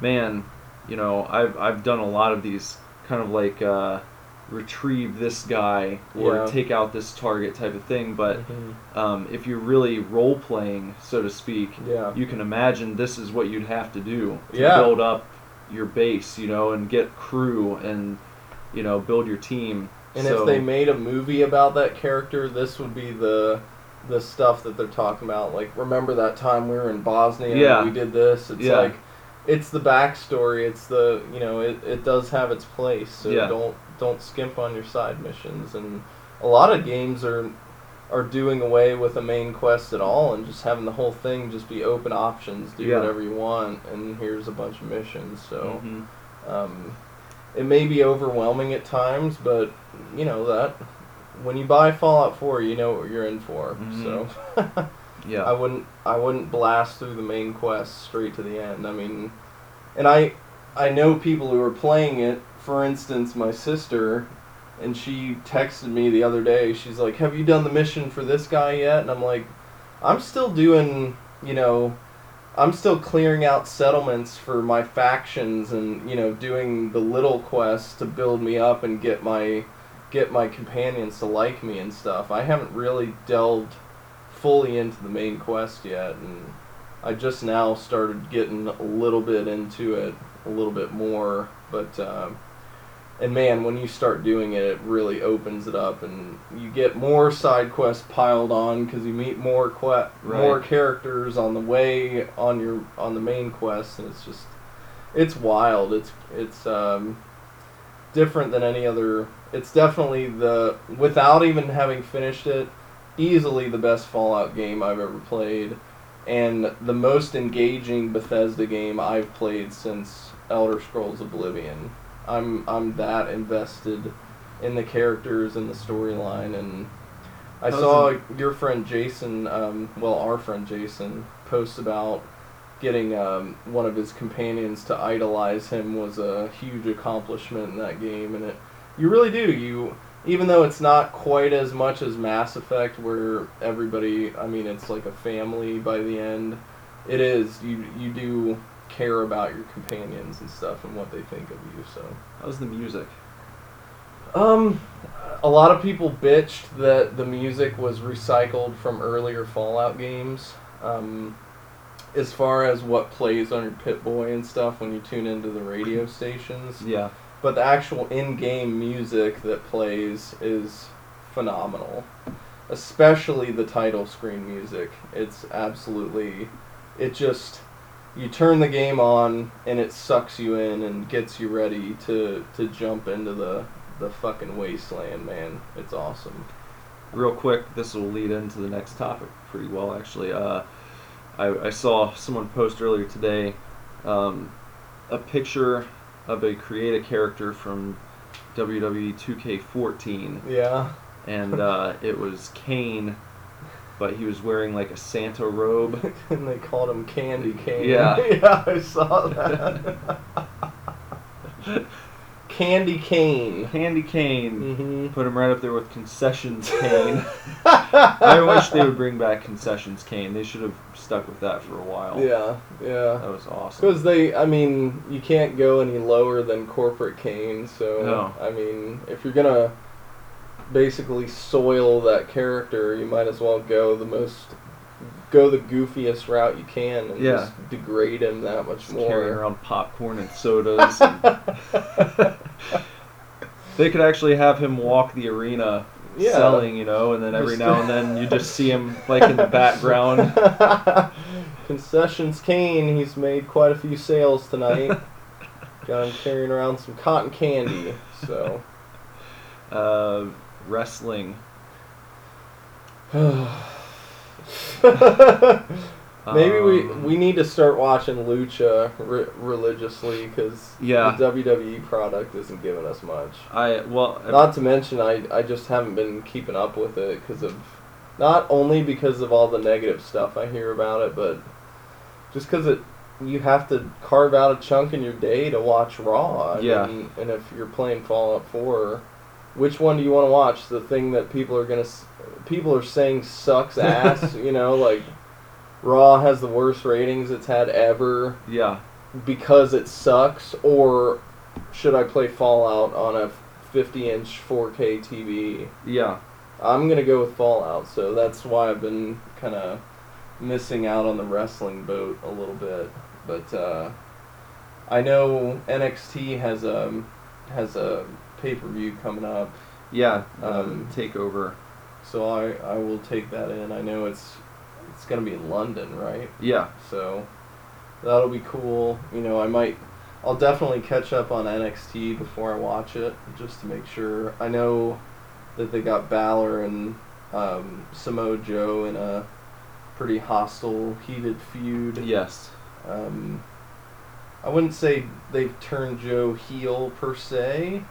man, you know, I've, I've done a lot of these kind of like, uh, retrieve this guy or Yeah. take out this target type of thing. But Mhm. um, if you're really role playing, so to speak, yeah you can imagine this is what you'd have to do to Yeah. build up your base, you know, and get crew and you know build your team. And So- if they made a movie about that character, this would be the the stuff that they're talking about. Like, remember that time we were in Bosnia Yeah. and we did this? It's Yeah. like it's the backstory. It's the you know it, it does have its place. So Yeah. don't don't skimp on your side missions. And a lot of games are are doing away with a main quest at all and just having the whole thing just be open options. Do Yeah. whatever you want, and here's a bunch of missions. So. Mhm. Um, it may be overwhelming at times, but you know that when you buy Fallout 4, you know what you're in for. Mhm. So yeah, I wouldn't I wouldn't blast through the main quest straight to the end. I mean, and I I know people who are playing it. For instance, my sister, and she texted me the other day. She's like, "Have you done the mission for this guy yet?" And I'm like, "I'm still doing, you know." I'm still clearing out settlements for my factions and you know doing the little quests to build me up and get my get my companions to like me and stuff. I haven't really delved fully into the main quest yet and I just now started getting a little bit into it a little bit more but um, and man when you start doing it it really opens it up and you get more side quests piled on because you meet more que- more characters on the way on your on the main quest and it's just it's wild. It's it's um, different than any other it's definitely the without even having finished it easily the best fallout game i've ever played. And the most engaging bethesda game i've played since elder scrolls oblivion i'm i'm that invested in the characters and the storyline and i How's saw it- your friend jason um, well our friend jason post about getting um, one of his companions to idolize him was a huge accomplishment in that game and it you really do. You even though it's not quite as much as mass effect where everybody i mean it's like a family by the end it is. You you do care about your companions and stuff and what they think of you so how's the music? um, a lot of people bitched that the music was recycled from earlier Fallout games. Um, as far as what plays on your Pip-Boy and stuff when you tune into the radio stations, Yeah, but the actual in-game music that plays is phenomenal. Especially the title screen music. It's absolutely it just you turn the game on and it sucks you in and gets you ready to to jump into the the fucking wasteland, man. It's awesome. real quick, this will lead into the next topic pretty well, actually. Uh, I, I saw someone post earlier today um, a picture of a create a character from WWE 2K14, Yeah. and uh, it was Kane, but he was wearing like a Santa robe. and they called him Candy Cane. Yeah. yeah, I saw that. Candy Cane. Candy Cane. Mm-hmm. Put him right up there with Concessions Kane. I wish they would bring back Concessions Kane. They should have stuck with that for a while. Yeah, yeah. That was awesome. Because they, I mean, you can't go any lower than corporate Kane, So, No. I mean, if you're gonna basically soil that character, you might as well go the most, go the goofiest route you can and Yeah. just degrade him that much Just carrying more. around popcorn and sodas. and- they could actually have him walk the arena Yeah. selling, you know, and then every now and then you just see him like in the background. Concessions Kane, he's made quite a few sales tonight. Got him carrying around some cotton candy. So. Uh, wrestling. Maybe we Um, we need to start watching Lucha re- religiously because Yeah. the WWE product isn't giving us much. I well Not to mention, I I just haven't been keeping up with it because of not only because of all the negative stuff I hear about it, but just because it you have to carve out a chunk in your day to watch Raw. I Yeah. mean, and if you're playing Fallout Four, which one do you want to watch? The thing that people are gonna people are saying sucks ass. you know, like Raw has the worst ratings it's had ever yeah. because it sucks, or should I play Fallout on a 50 inch 4K TV? Yeah. I'm gonna go with Fallout, so that's why I've been kind of missing out on the wrestling boat a little bit. But uh, I know NXT has a has a pay per view coming up, Yeah, um, Um, takeover. so I I will take that in. I know it's it's gonna be in London, right? Yeah, So that'll be cool. You know, I might I'll definitely catch up on NXT before I watch it just to make sure. I know that they got Balor and um, Samoa Joe in a pretty hostile, heated feud. yes, Um, I wouldn't say they've turned Joe heel per se.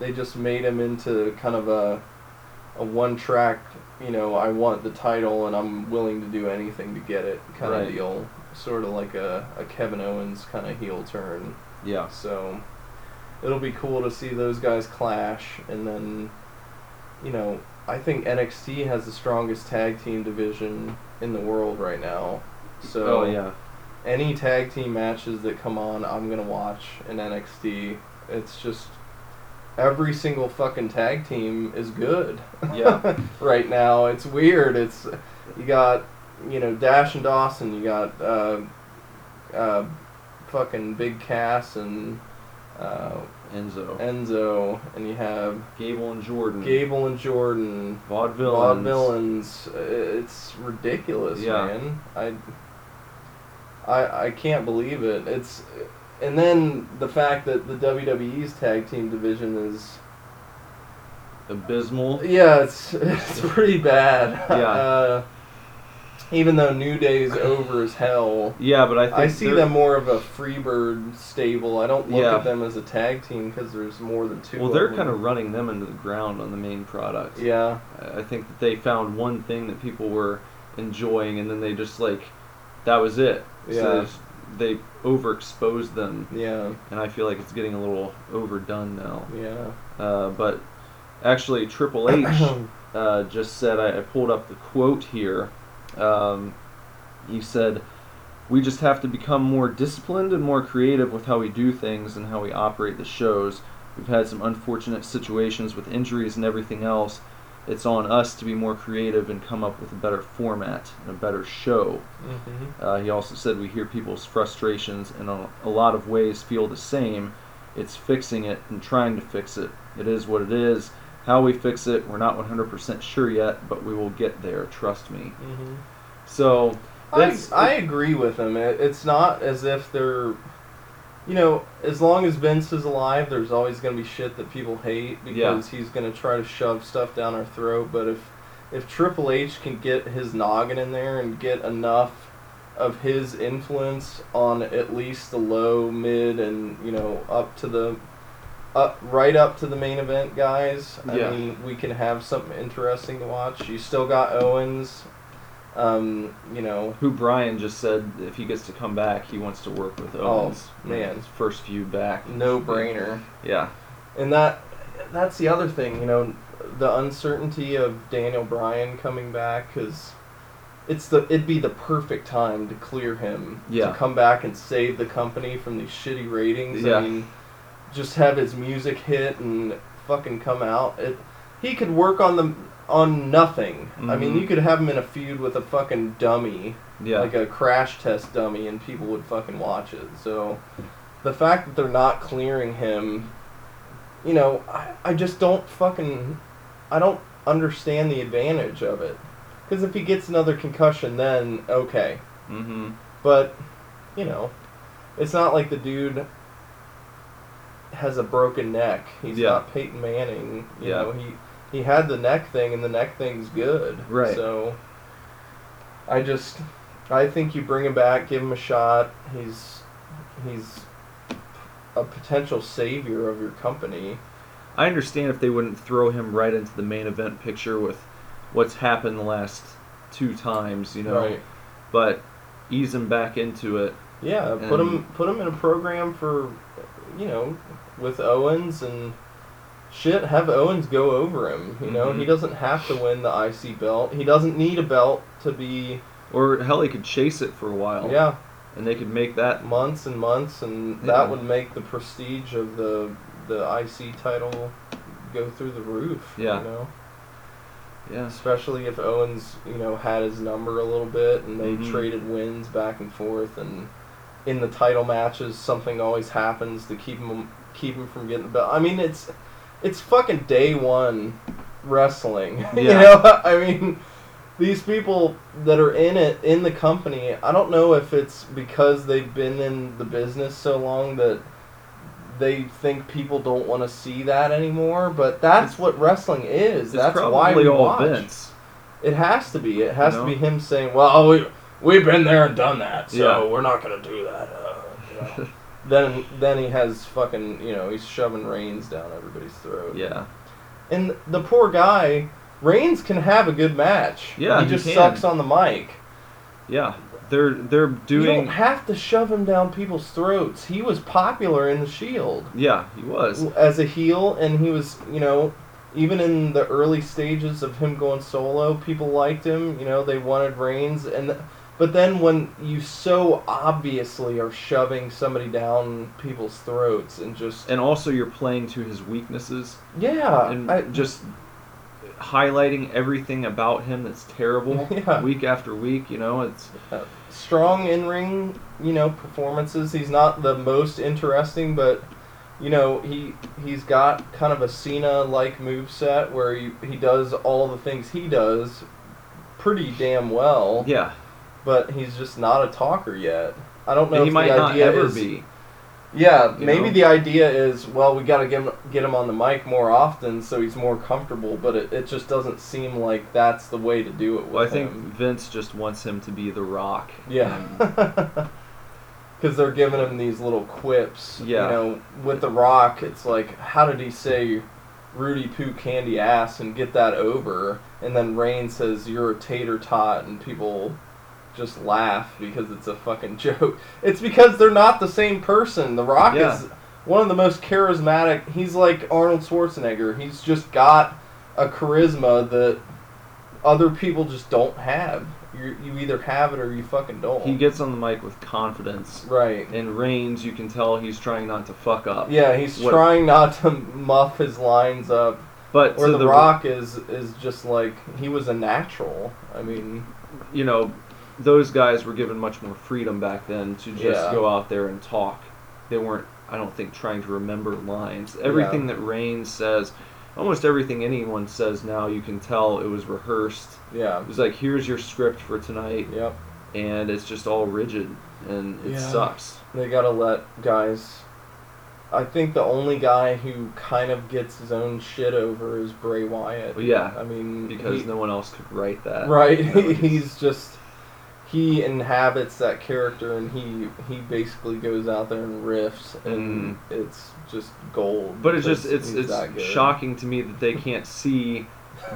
They just made him into kind of a a one track, you know, I want the title and I'm willing to do anything to get it kind Right. of deal. Sort of like a, a Kevin Owens kind of heel turn. yeah, So it'll be cool to see those guys clash and then you know, I think NXT has the strongest tag team division in the world right now. So oh yeah, any tag team matches that come on, I'm gonna watch in NXT. It's just every single fucking tag team is good. Yeah. right now, it's weird. It's you got you know Dash and Dawson. You got uh, uh, fucking Big Cass and uh, Enzo, Enzo, and you have Gable and Jordan, Gable and Jordan. Vaudevillains. Vaudevillains. It's ridiculous, Yeah. man. I, I I can't believe it. It's and then the fact that the WWE's tag team division is abysmal. yeah, it's it's pretty bad. Yeah. Uh, even though New Day's over as hell. Yeah, but I think I see them more of a Freebird stable. I don't look Yeah. at them as a tag team because there's more than two. Well, they're kind of running them into the ground on the main product. Yeah, I I think that they found one thing that people were enjoying, and then they just like that was it. Yeah. They overexposed them, yeah, and I feel like it's getting a little overdone now. yeah. Uh, but actually, Triple H uh, just said I, I pulled up the quote here. Um, he said, "We just have to become more disciplined and more creative with how we do things and how we operate the shows. We've had some unfortunate situations with injuries and everything else. It's on us to be more creative and come up with a better format and a better show." hmm Uh, he also said we hear people's frustrations and in a lot of ways feel the same. It's fixing it and trying to fix it. It is what it is. How we fix it, we're not 100% sure yet, but we will get there, trust me. hmm So, I, I agree with him. It, it's not as if they're, you know, as long as Vince is alive, there's always going to be shit that people hate because he's going to try to shove stuff down our throat. But if if Triple H can get his noggin in there and get enough of his influence on at least the low, mid, and you know up to the up right up to the main event guys. I Yeah. mean, we can have something interesting to watch. You still got Owens. Um, you know, who Bryan just said if he gets to come back, he wants to work with Owens. Oh, man. His first feud back. no brainer. Yeah. And that that's the other thing, you know, the uncertainty of Daniel Bryan coming back cuz it's the it'd be the perfect time to clear him Yeah. to come back and save the company from these shitty ratings. Yeah. I mean, just have his music hit and fucking come out. It he could work on the on nothing. I mean, you could have him in a feud with a fucking dummy Yeah. like a crash test dummy and people would fucking watch it. So the fact that they're not clearing him, you know, I, I just don't fucking I don't understand the advantage of it. Because if he gets another concussion, then okay. mm-hmm. But you know, it's not like the dude has a broken neck. He's Yeah. not Peyton Manning. You Yeah. know, he he had the neck thing, and the neck thing's good. Right. So I just I think you bring him back, give him a shot. He's he's a potential savior of your company. I understand if they wouldn't throw him right into the main event picture with what's happened the last two times, you know. Right. But ease him back into it. Yeah, put him put him in a program for, you know, with Owens and shit. Have Owens go over him. You know, Mhm. he doesn't have to win the IC belt. He doesn't need a belt to be. Or hell, he could chase it for a while. Yeah, And they could make that. months and months, and Yeah. that would make the prestige of the the IC title go through the roof. Yeah. You know, Yeah. especially if Owens, you know, had his number a little bit, and they Mhm. traded wins back and forth, and in the title matches, something always happens to keep him keep him from getting the belt. I mean, it's it's fucking day one wrestling. you know, I mean, these people that are in it in the company. I don't know if it's because they've been in the business so long that they think people don't want to see that anymore. But that's what wrestling is. That's why we all watch. Vince. It has to be. It has You to be him saying, "Well, we we've been there and done that, so Yeah. we're not gonna do that." Uh, you know. then then he has fucking you know he's shoving Reigns down everybody's throat. Yeah. And the poor guy, Reigns can have a good match. Yeah, he he just can. sucks on the mic. Yeah. They're they're doing. You don't have to shove him down people's throats. He was popular in the Shield Yeah, he was. as a heel, and he was you know. Even in the early stages of him going solo, people liked him. You know, they wanted Reigns, and but then when you so obviously are shoving somebody down people's throats and just And also, you're playing to his weaknesses yeah, and I, just highlighting everything about him that's terrible Yeah. week after week. You know, it's uh, strong in ring, you know, performances. He's not the most interesting, but you know, he he's got kind of a Cena like move set where he, he does all the things he does pretty damn well. yeah. But he's just not a talker yet. I don't know And he if might the not ever is, be. Yeah, you maybe know? the idea is well, we got to get him get him on the mic more often so he's more comfortable. But it, it just doesn't seem like that's the way to do it. With Well, I think him. Vince just wants him to be the Rock. Yeah. Because they're giving him these little quips. Yeah. You know, with The Rock, it's like, how did he say roody-poo candy ass and get that over? And then Reigns says, you're a tater tot, and people just laugh because it's a fucking joke. It's because they're not the same person. The Rock Yeah. is one of the most charismatic. He's like Arnold Schwarzenegger. He's just got a charisma that other people just don't have. You you either have it or you fucking don't. He gets on the mic with confidence. right. And Reigns, you can tell he's trying not to fuck up. Yeah, he's What- trying not to muff his lines up. But Or the, the Rock is is just like he was a natural. I mean, you know, those guys were given much more freedom back then to just Yeah. go out there and talk. They weren't, I don't think, trying to remember lines. Everything that Reigns says, almost everything anyone says now, you can tell it was rehearsed. yeah. It was like, here's your script for tonight, Yep. and it's just all rigid, and it Yeah. sucks. They gotta let guys. I think the only guy who kind of gets his own shit over is Bray Wyatt. Well, yeah, I mean, Because he- no one else could write that. right, he's just he inhabits that character, and he he basically goes out there and riffs, and it's just gold. Mm. But it's just it's it's shocking to me that they can't see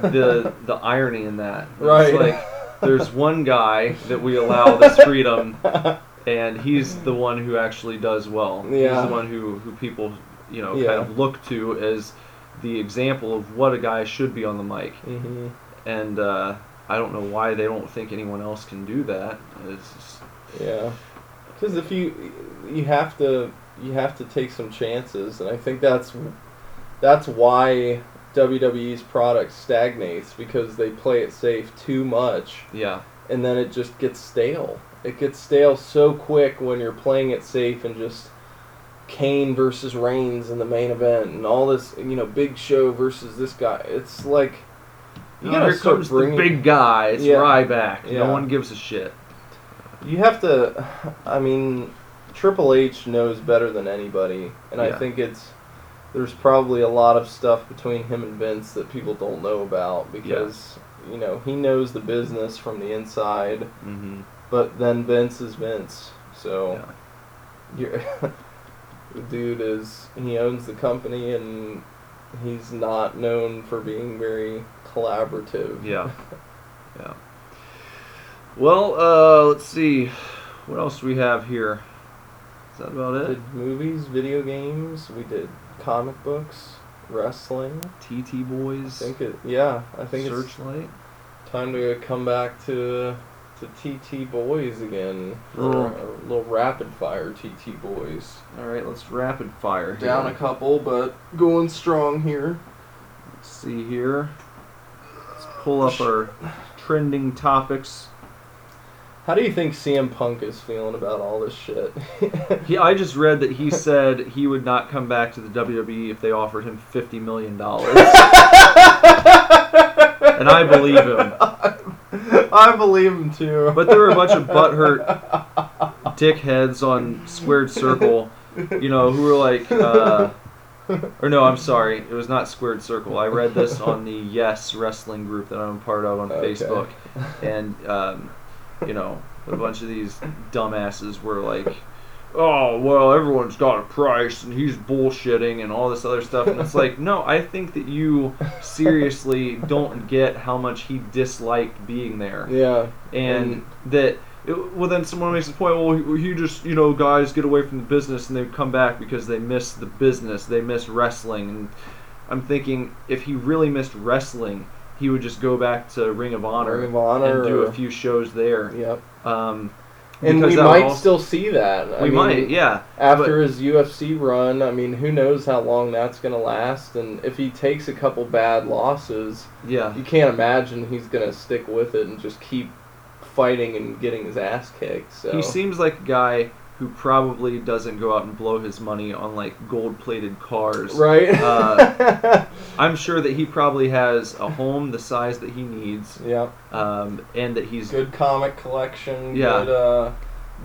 the the irony in that. It's Right. like there's one guy that we allow this freedom, and he's the one who actually does well. Yeah. He's the one who who people you know Yeah. kind of look to as the example of what a guy should be on the mic. hmm And uh, I don't know why they don't think anyone else can do that. It's just, Yeah, because if you you have to you have to take some chances, and I think that's that's why WWE's product stagnates because they play it safe too much, yeah. and then it just gets stale. It gets stale so quick when you're playing it safe and just Kane versus Reigns in the main event and all this, you know, Big Show versus this guy. It's like you gotta here comes bringing the big guy. It's Yeah. Ryback. Yeah. No one gives a shit. You have to. I mean, Triple H knows better than anybody, and I Yeah. think it's there's probably a lot of stuff between him and Vince that people don't know about because you know he knows the business from the inside, hmm but then Vince is Vince, so you're. the dude is he owns the company and he's not known for being very collaborative. Yeah. Yeah. Well, uh, let's see. What else do we have here? Is that about it? did movies, video games. We did comic books, wrestling. TT I Boys. think it. Yeah, I think Searchlight. time to come back to to TT Boys again for Oh. a little rapid fire TT Boys. All right, let's rapid fire. Here. Down a couple, but going strong here. Let's see here. Pull up our trending topics. How do you think CM Punk is feeling about all this shit? He, I just read that he said he would not come back to the WWE if they offered him fifty million dollars, and I believe him. I believe him too. But there were a bunch of butthurt dickheads on Squared Circle, you know, who were like, uh, or no, I'm sorry, it was not Squared Circle. I read this on the Yes Wrestling group that I'm a part of on Okay. Facebook, and um, you know, a bunch of these dumbasses were like. Oh well, everyone's got a price, and he's bullshitting, and all this other stuff. And it's like, no, I think that you seriously don't get how much he disliked being there yeah. and that it, well then someone makes the point well he, he just you know guys get away from the business and they come back because they miss the business they miss wrestling and i'm thinking if he really missed wrestling he would just go back to ring of honor, Ring of Honor and do a few shows there Yep. um, And we might also- still see that. I we mean, might yeah after his UFC run, I mean, who knows how long that's going to last? And if he takes a couple bad losses, yeah you can't imagine he's going to stick with it and just keep fighting and getting his ass kicked. So he seems like a guy who probably doesn't go out and blow his money on like gold plated cars right. Uh, i'm sure that he probably has a home the size that he needs yeah. um, and that he's Good comic collection. Yeah. Good uh,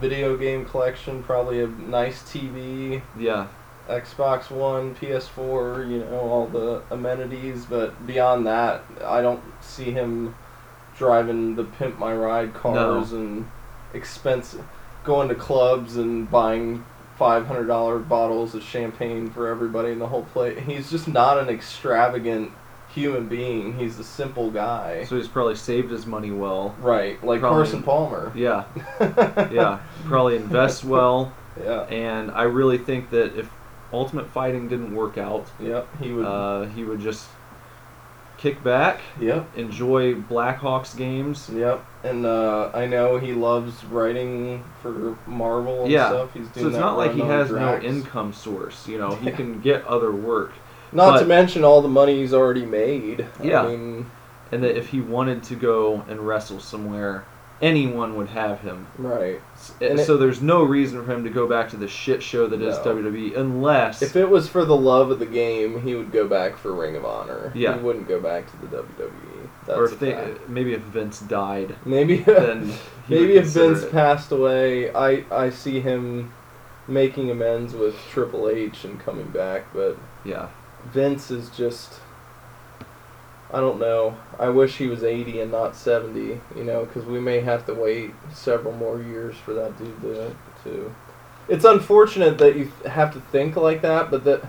video game collection. Probably a nice TV. yeah Xbox One, PS4, you know, all the amenities, but beyond that, I don't see him driving the pimp my ride cars and expensive going to clubs and buying $500 bottles of champagne for everybody in the whole place. He's just not an extravagant human being. He's a simple guy. So he's probably saved his money well. right, like Probably. Carson Palmer. Yeah, yeah. Probably invests well, Yeah. and I really think that if Ultimate Fighting didn't work out, Yep, he would uh, he would just kick back, Yep. enjoy Blackhawks games. Yep, and uh, I know he loves writing for Marvel and Yeah. stuff. He's doing So it's not like he has Drax. no income source. You know, he can get other work, Not to mention all the money he's already made. Yeah. I mean, and that if he wanted to go and wrestle somewhere, anyone would have him. right. S- eh, And it- so there's no reason for him to go back to the shit show that is No. WWE unless If it was for the love of the game, he would go back for Ring of Honor. Yeah. He wouldn't go back to the WWE. That's or if they, fact. Eh, maybe if Vince died, Maybe then he maybe if Vince it. passed away, I I see him making amends with Triple H and coming back, but yeah, Vince is just. I don't know. I wish he was 80 and not 70, you know, because we may have to wait several more years for that dude to, to. It's unfortunate that you have to think like that, but that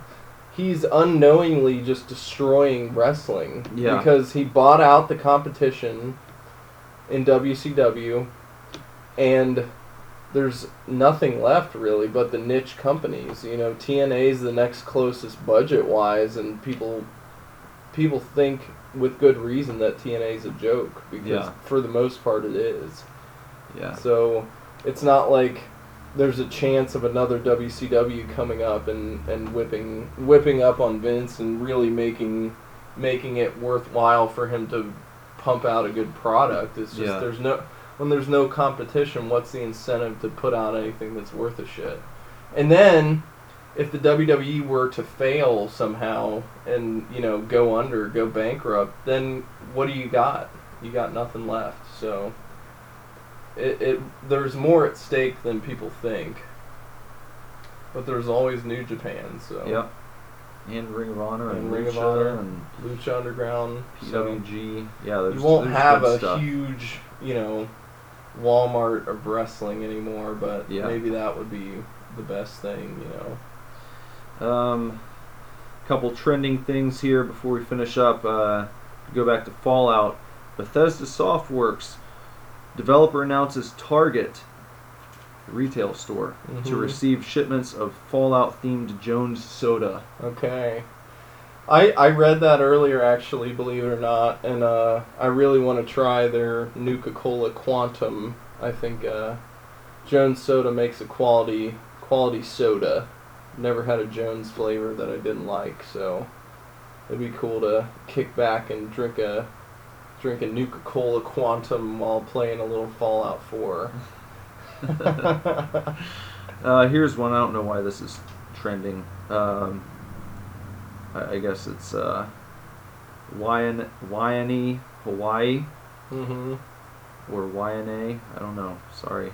he's unknowingly just destroying wrestling. Yeah. Because he bought out the competition in WCW, and there's nothing left really but the niche companies. You know, TNA's the next closest budget wise, and people people think with good reason that TNA is a joke because Yeah. for the most part it is. yeah, So it's not like there's a chance of another WCW coming up and, and whipping whipping up on Vince and really making making it worthwhile for him to pump out a good product. It's just Yeah. there's no when there's no competition, what's the incentive to put out anything that's worth a shit? And then if the WWE were to fail somehow and, you know, go under, go bankrupt, then what do you got? You got nothing left. So it, it there's more at stake than people think. But there's always New Japan, so yep. And Ring of Honor and, And Ring of Lucha Honor, and Lucha Underground. so PWG. Yeah, there's you won't there's have a stuff. huge, you know, Walmart of wrestling anymore, but Yeah. maybe that would be the best thing, you know. Um, couple trending things here before we finish up. Uh, go back to Fallout. Bethesda Softworks developer announces Target retail store to Mhm. receive shipments of Fallout themed Jones soda. Okay. I I read that earlier actually, believe it or not, and uh, I really want to try their Nuka Cola Quantum. I think uh, Jones Soda makes a quality quality soda. Never had a Jones flavor that I didn't like, so it'd be cool to kick back and drink a drinking Nuka Cola Quantum while playing a little Fallout 4. Uh, here's one. I don't know why this is trending. Um, I, I guess it's uh, Waian- Waianae, Hawaii, mm-hmm. or Waianae. I don't know. Sorry.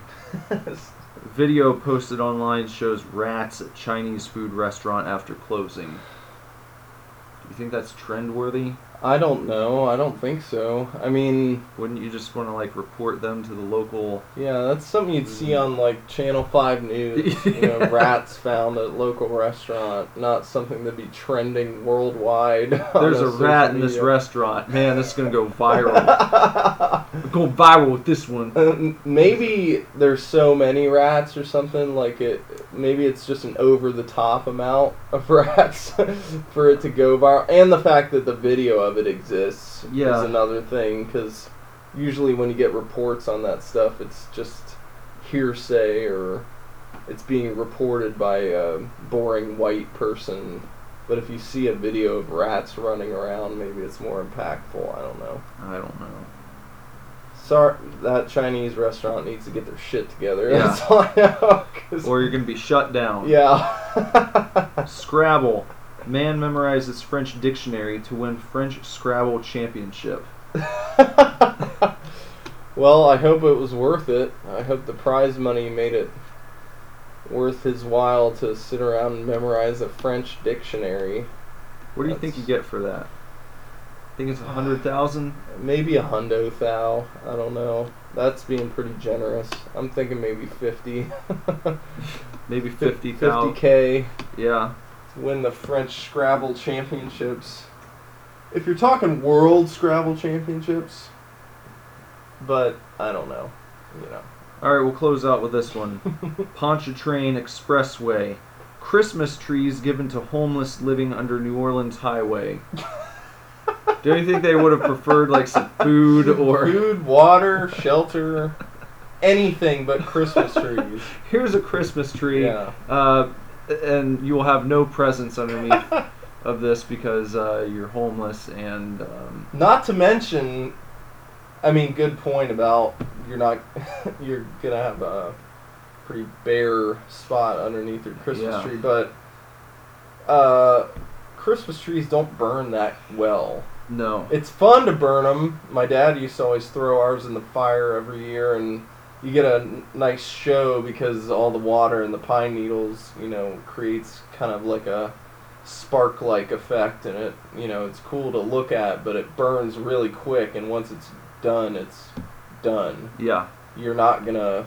Video posted online shows rats at Chinese food restaurant after closing. Do you think that's trend worthy? I don't know. I don't think so. I mean, Wouldn't you just want to like report them to the local? yeah, that's something you'd see on like Channel 5 News. You know, rats found at local restaurant. Not something that'd be trending worldwide. There's a social rat in this restaurant. Man, this is gonna go viral. go viral with this one. Uh, maybe there's so many rats or something like it maybe it's just an over the top amount of rats for it to go viral and the fact that the video of it exists Yeah. is another thing because usually when you get reports on that stuff it's just hearsay or it's being reported by a boring white person but if you see a video of rats running around maybe it's more impactful i don't know I don't know. Sorry, that Chinese restaurant needs to get their shit together. Yeah. That's all I know. Or you're gonna be shut down. yeah. Scrabble. Man memorizes French dictionary to win French Scrabble championship. well, I hope it was worth it. I hope the prize money made it worth his while to sit around and memorize a French dictionary. What do you think you get for that? I think it's a hundred thousand. Maybe a hundo thou. I don't know. That's being pretty generous. I'm thinking maybe 50. Maybe fifty thousand. 50k. Yeah. Win the French Scrabble Championships. If you're talking World Scrabble Championships, but I don't know, you know. All right, we'll close out with this one. Pontchartrain Expressway. Christmas trees given to homeless living under New Orleans Highway. Do you think they would have preferred like some food or Food, water, shelter, anything but Christmas trees. here's a Christmas tree, Yeah. uh, and you will have no presents underneath of this because uh, you're homeless and um, Not to mention, I mean, good point about you're not, you're gonna have a pretty bare spot underneath your Christmas Yeah. tree, but uh, Christmas trees don't burn that well. no. It's fun to burn them. My dad used to always throw ours in the fire every year, and you get a n- nice show because all the water and the pine needles, you know, creates kind of like a spark-like effect, and it, you know, it's cool to look at, but it burns really quick, and once it's done, it's done. Yeah. You're not gonna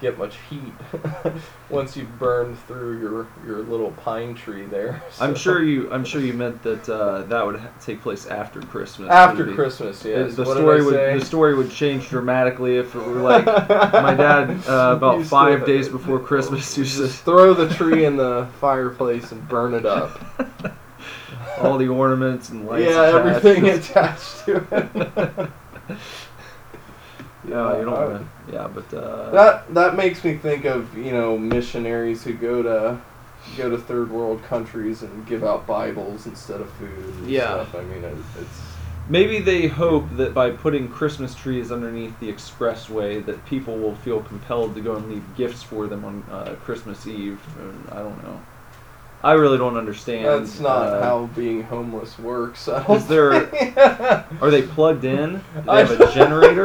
get much heat once you've burned through your your little pine tree there. I'm sure you. I'm sure you meant that uh, that would ha- take place after Christmas. after be- Christmas. Yes. the What story would say? the story would change dramatically if it were like my dad uh, about Used five to- days before Christmas used Just to throw the tree in the fireplace and burn it up. all the ornaments and lights. yeah, attached. everything attached to it. Yeah, you don't to. Yeah, but uh, That that makes me think of you know missionaries who go to go to third world countries and give out Bibles instead of food. And Yeah. Stuff. I mean, it, it's maybe they hope that by putting Christmas trees underneath the expressway, that people will feel compelled to go and leave gifts for them on uh, Christmas Eve. And I don't know. I really don't understand. that's not uh, how being homeless works. Is there- Are they plugged in? Do they have a generator,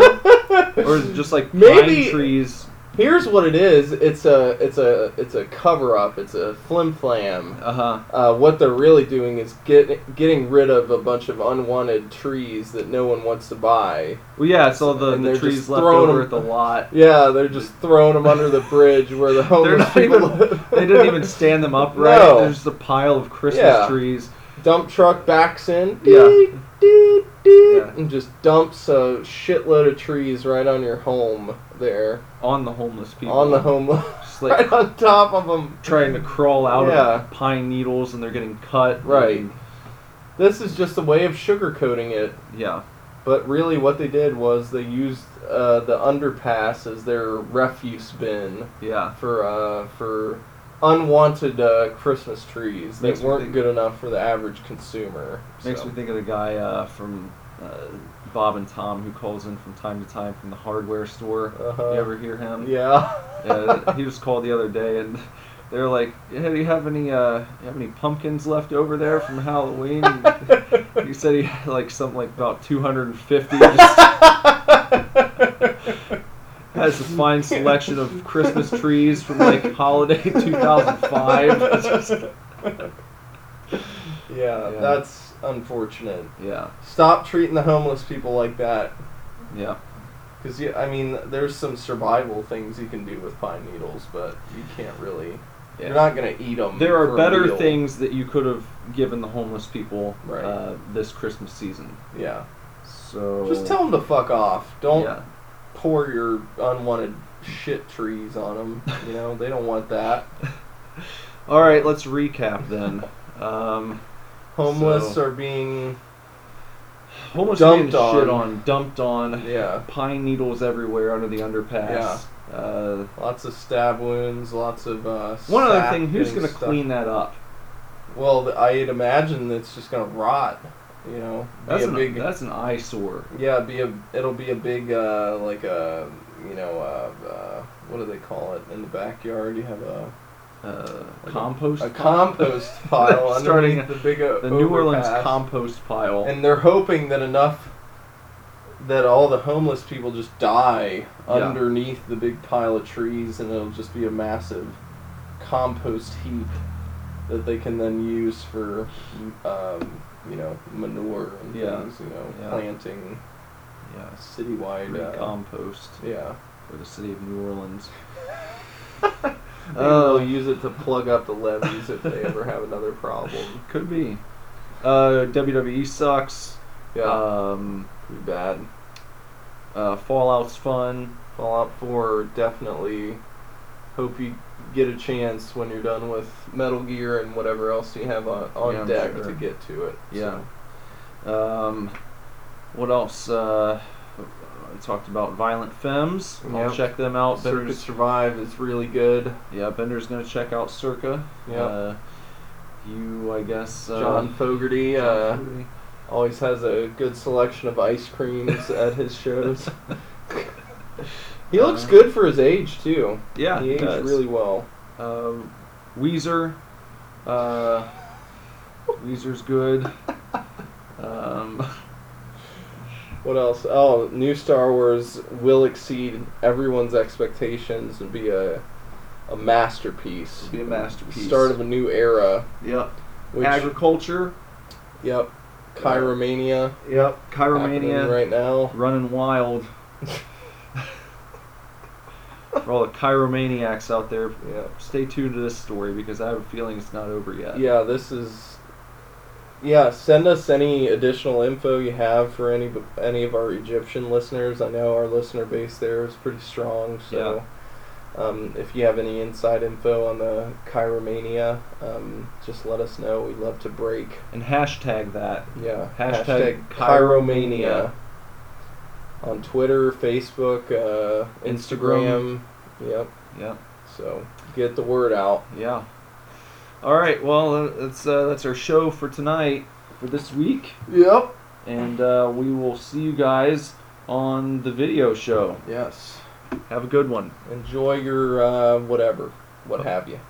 or is it just like Maybe- pine trees? Here's what it is. It's a it's a it's a cover up. It's a flim flam. Uh huh. Uh, what they're really doing is get, getting rid of a bunch of unwanted trees that no one wants to buy. Well, yeah, all the, And the trees left over them- at the lot. Yeah, they're just throwing them under the bridge where the They're homeless people even. They didn't even stand them up right. No. There's just a pile of Christmas Yeah. trees. Dump truck backs in, Yeah. Yeah. and just dumps a shitload of trees right on your home there, on the homeless people. on the homeless, like right on top of them. trying to crawl out Yeah. of pine needles and they're getting cut. Right. This is just a way of sugarcoating it. yeah. But really, what they did was they used uh, the underpass as their refuse bin Yeah. for uh, for unwanted uh, Christmas trees that Makes me weren't think- good enough for the average consumer. Makes so. me think of the guy uh, from uh, Bob and Tom, who calls in from time to time from the hardware store. Uh-huh. You ever hear him? Yeah. Yeah, he was called the other day, and they're like, "Hey, do you have any uh, you have any pumpkins left over there from Halloween?" And he said he had like something like about 250. Just has a fine selection of Christmas trees from like holiday 2005. yeah, Yeah. that's unfortunate. yeah, Stop treating the homeless people like that. yeah, Because, yeah, I mean, there's some survival things you can do with pine needles, but you can't really. yeah. You're not going to eat them. there are better things that you could have given the homeless people Right. uh, this Christmas season. Yeah. So Just tell them to fuck off. Don't Yeah. Pour your unwanted shit trees on them. You know, they don't want that. All right, let's recap then. Um, Homeless So- are being. homeless Dumped being shit on. on, dumped on. Yeah. Pine needles everywhere under the underpass. Uh, Lots of stab wounds, lots of. Uh, one other thing, who's going to clean that up? Well, I'd imagine it's just going to rot. You know, That's a an, big. that's an eyesore. Yeah, be a it'll be a big uh, like a you know uh, uh, what do they call it in the backyard? You have a Uh, Like compost. a pile? compost pile Starting the big uh, the New Orleans compost pile. and they're hoping that enough that all the homeless people just die Yeah. underneath the big pile of trees, and it'll just be a massive compost heap that they can then use for um, you know manure and Yeah. things. You know, Yeah. planting yeah, citywide. Uh, compost yeah. for the city of New Orleans. Oh, Uh, use it to plug up the levees if they ever have another problem. Could be. Uh, WWE sucks. Yeah, Um, pretty bad. uh, Fallout's fun. Fallout 4 definitely. Hope you get a chance when you're done with Metal Gear and whatever else you have on, on Yeah, deck sure. to get to it. Yeah. So, Um, what else? Uh, I talked about Violent Femmes. I'll check them out. Circuit Bender's, Survive is really good. yeah, Bender's gonna check out Circa. Yep. Uh, you, I guess. Uh, John Fogerty John uh, Fogerty. always has a good selection of ice creams at his shows. he looks Uh, good for his age too. Yeah, he aged does. really well. Uh, Weezer. Uh, Weezer's good. Um, What else? Oh, new Star Wars will exceed everyone's expectations and be a a masterpiece. Be a masterpiece. Start of a new era. yep. Which, Agriculture. yep. Cairomania. Yep. Cairomania. right now. Running wild. For all the Cairomaniacs out there, Yeah. stay tuned to this story because I have a feeling it's not over yet. Yeah, this is. Yeah, send us any additional info you have for any any of our Egyptian listeners. I know our listener base there is pretty strong, so um, if you have any inside info on the Cairomania, um, just let us know. We'd love to break. And hashtag that. Yeah, Hashtag hashtag, Cairomania Cairomania. On Twitter, Facebook, uh, Instagram. Yep. Yep. So get the word out. Yeah. All right. Well, that's uh, that's our show for tonight for this week, Yep. and uh, we will see you guys on the video show. Yes. Have a good one. Enjoy your uh, whatever, what have you. Bye.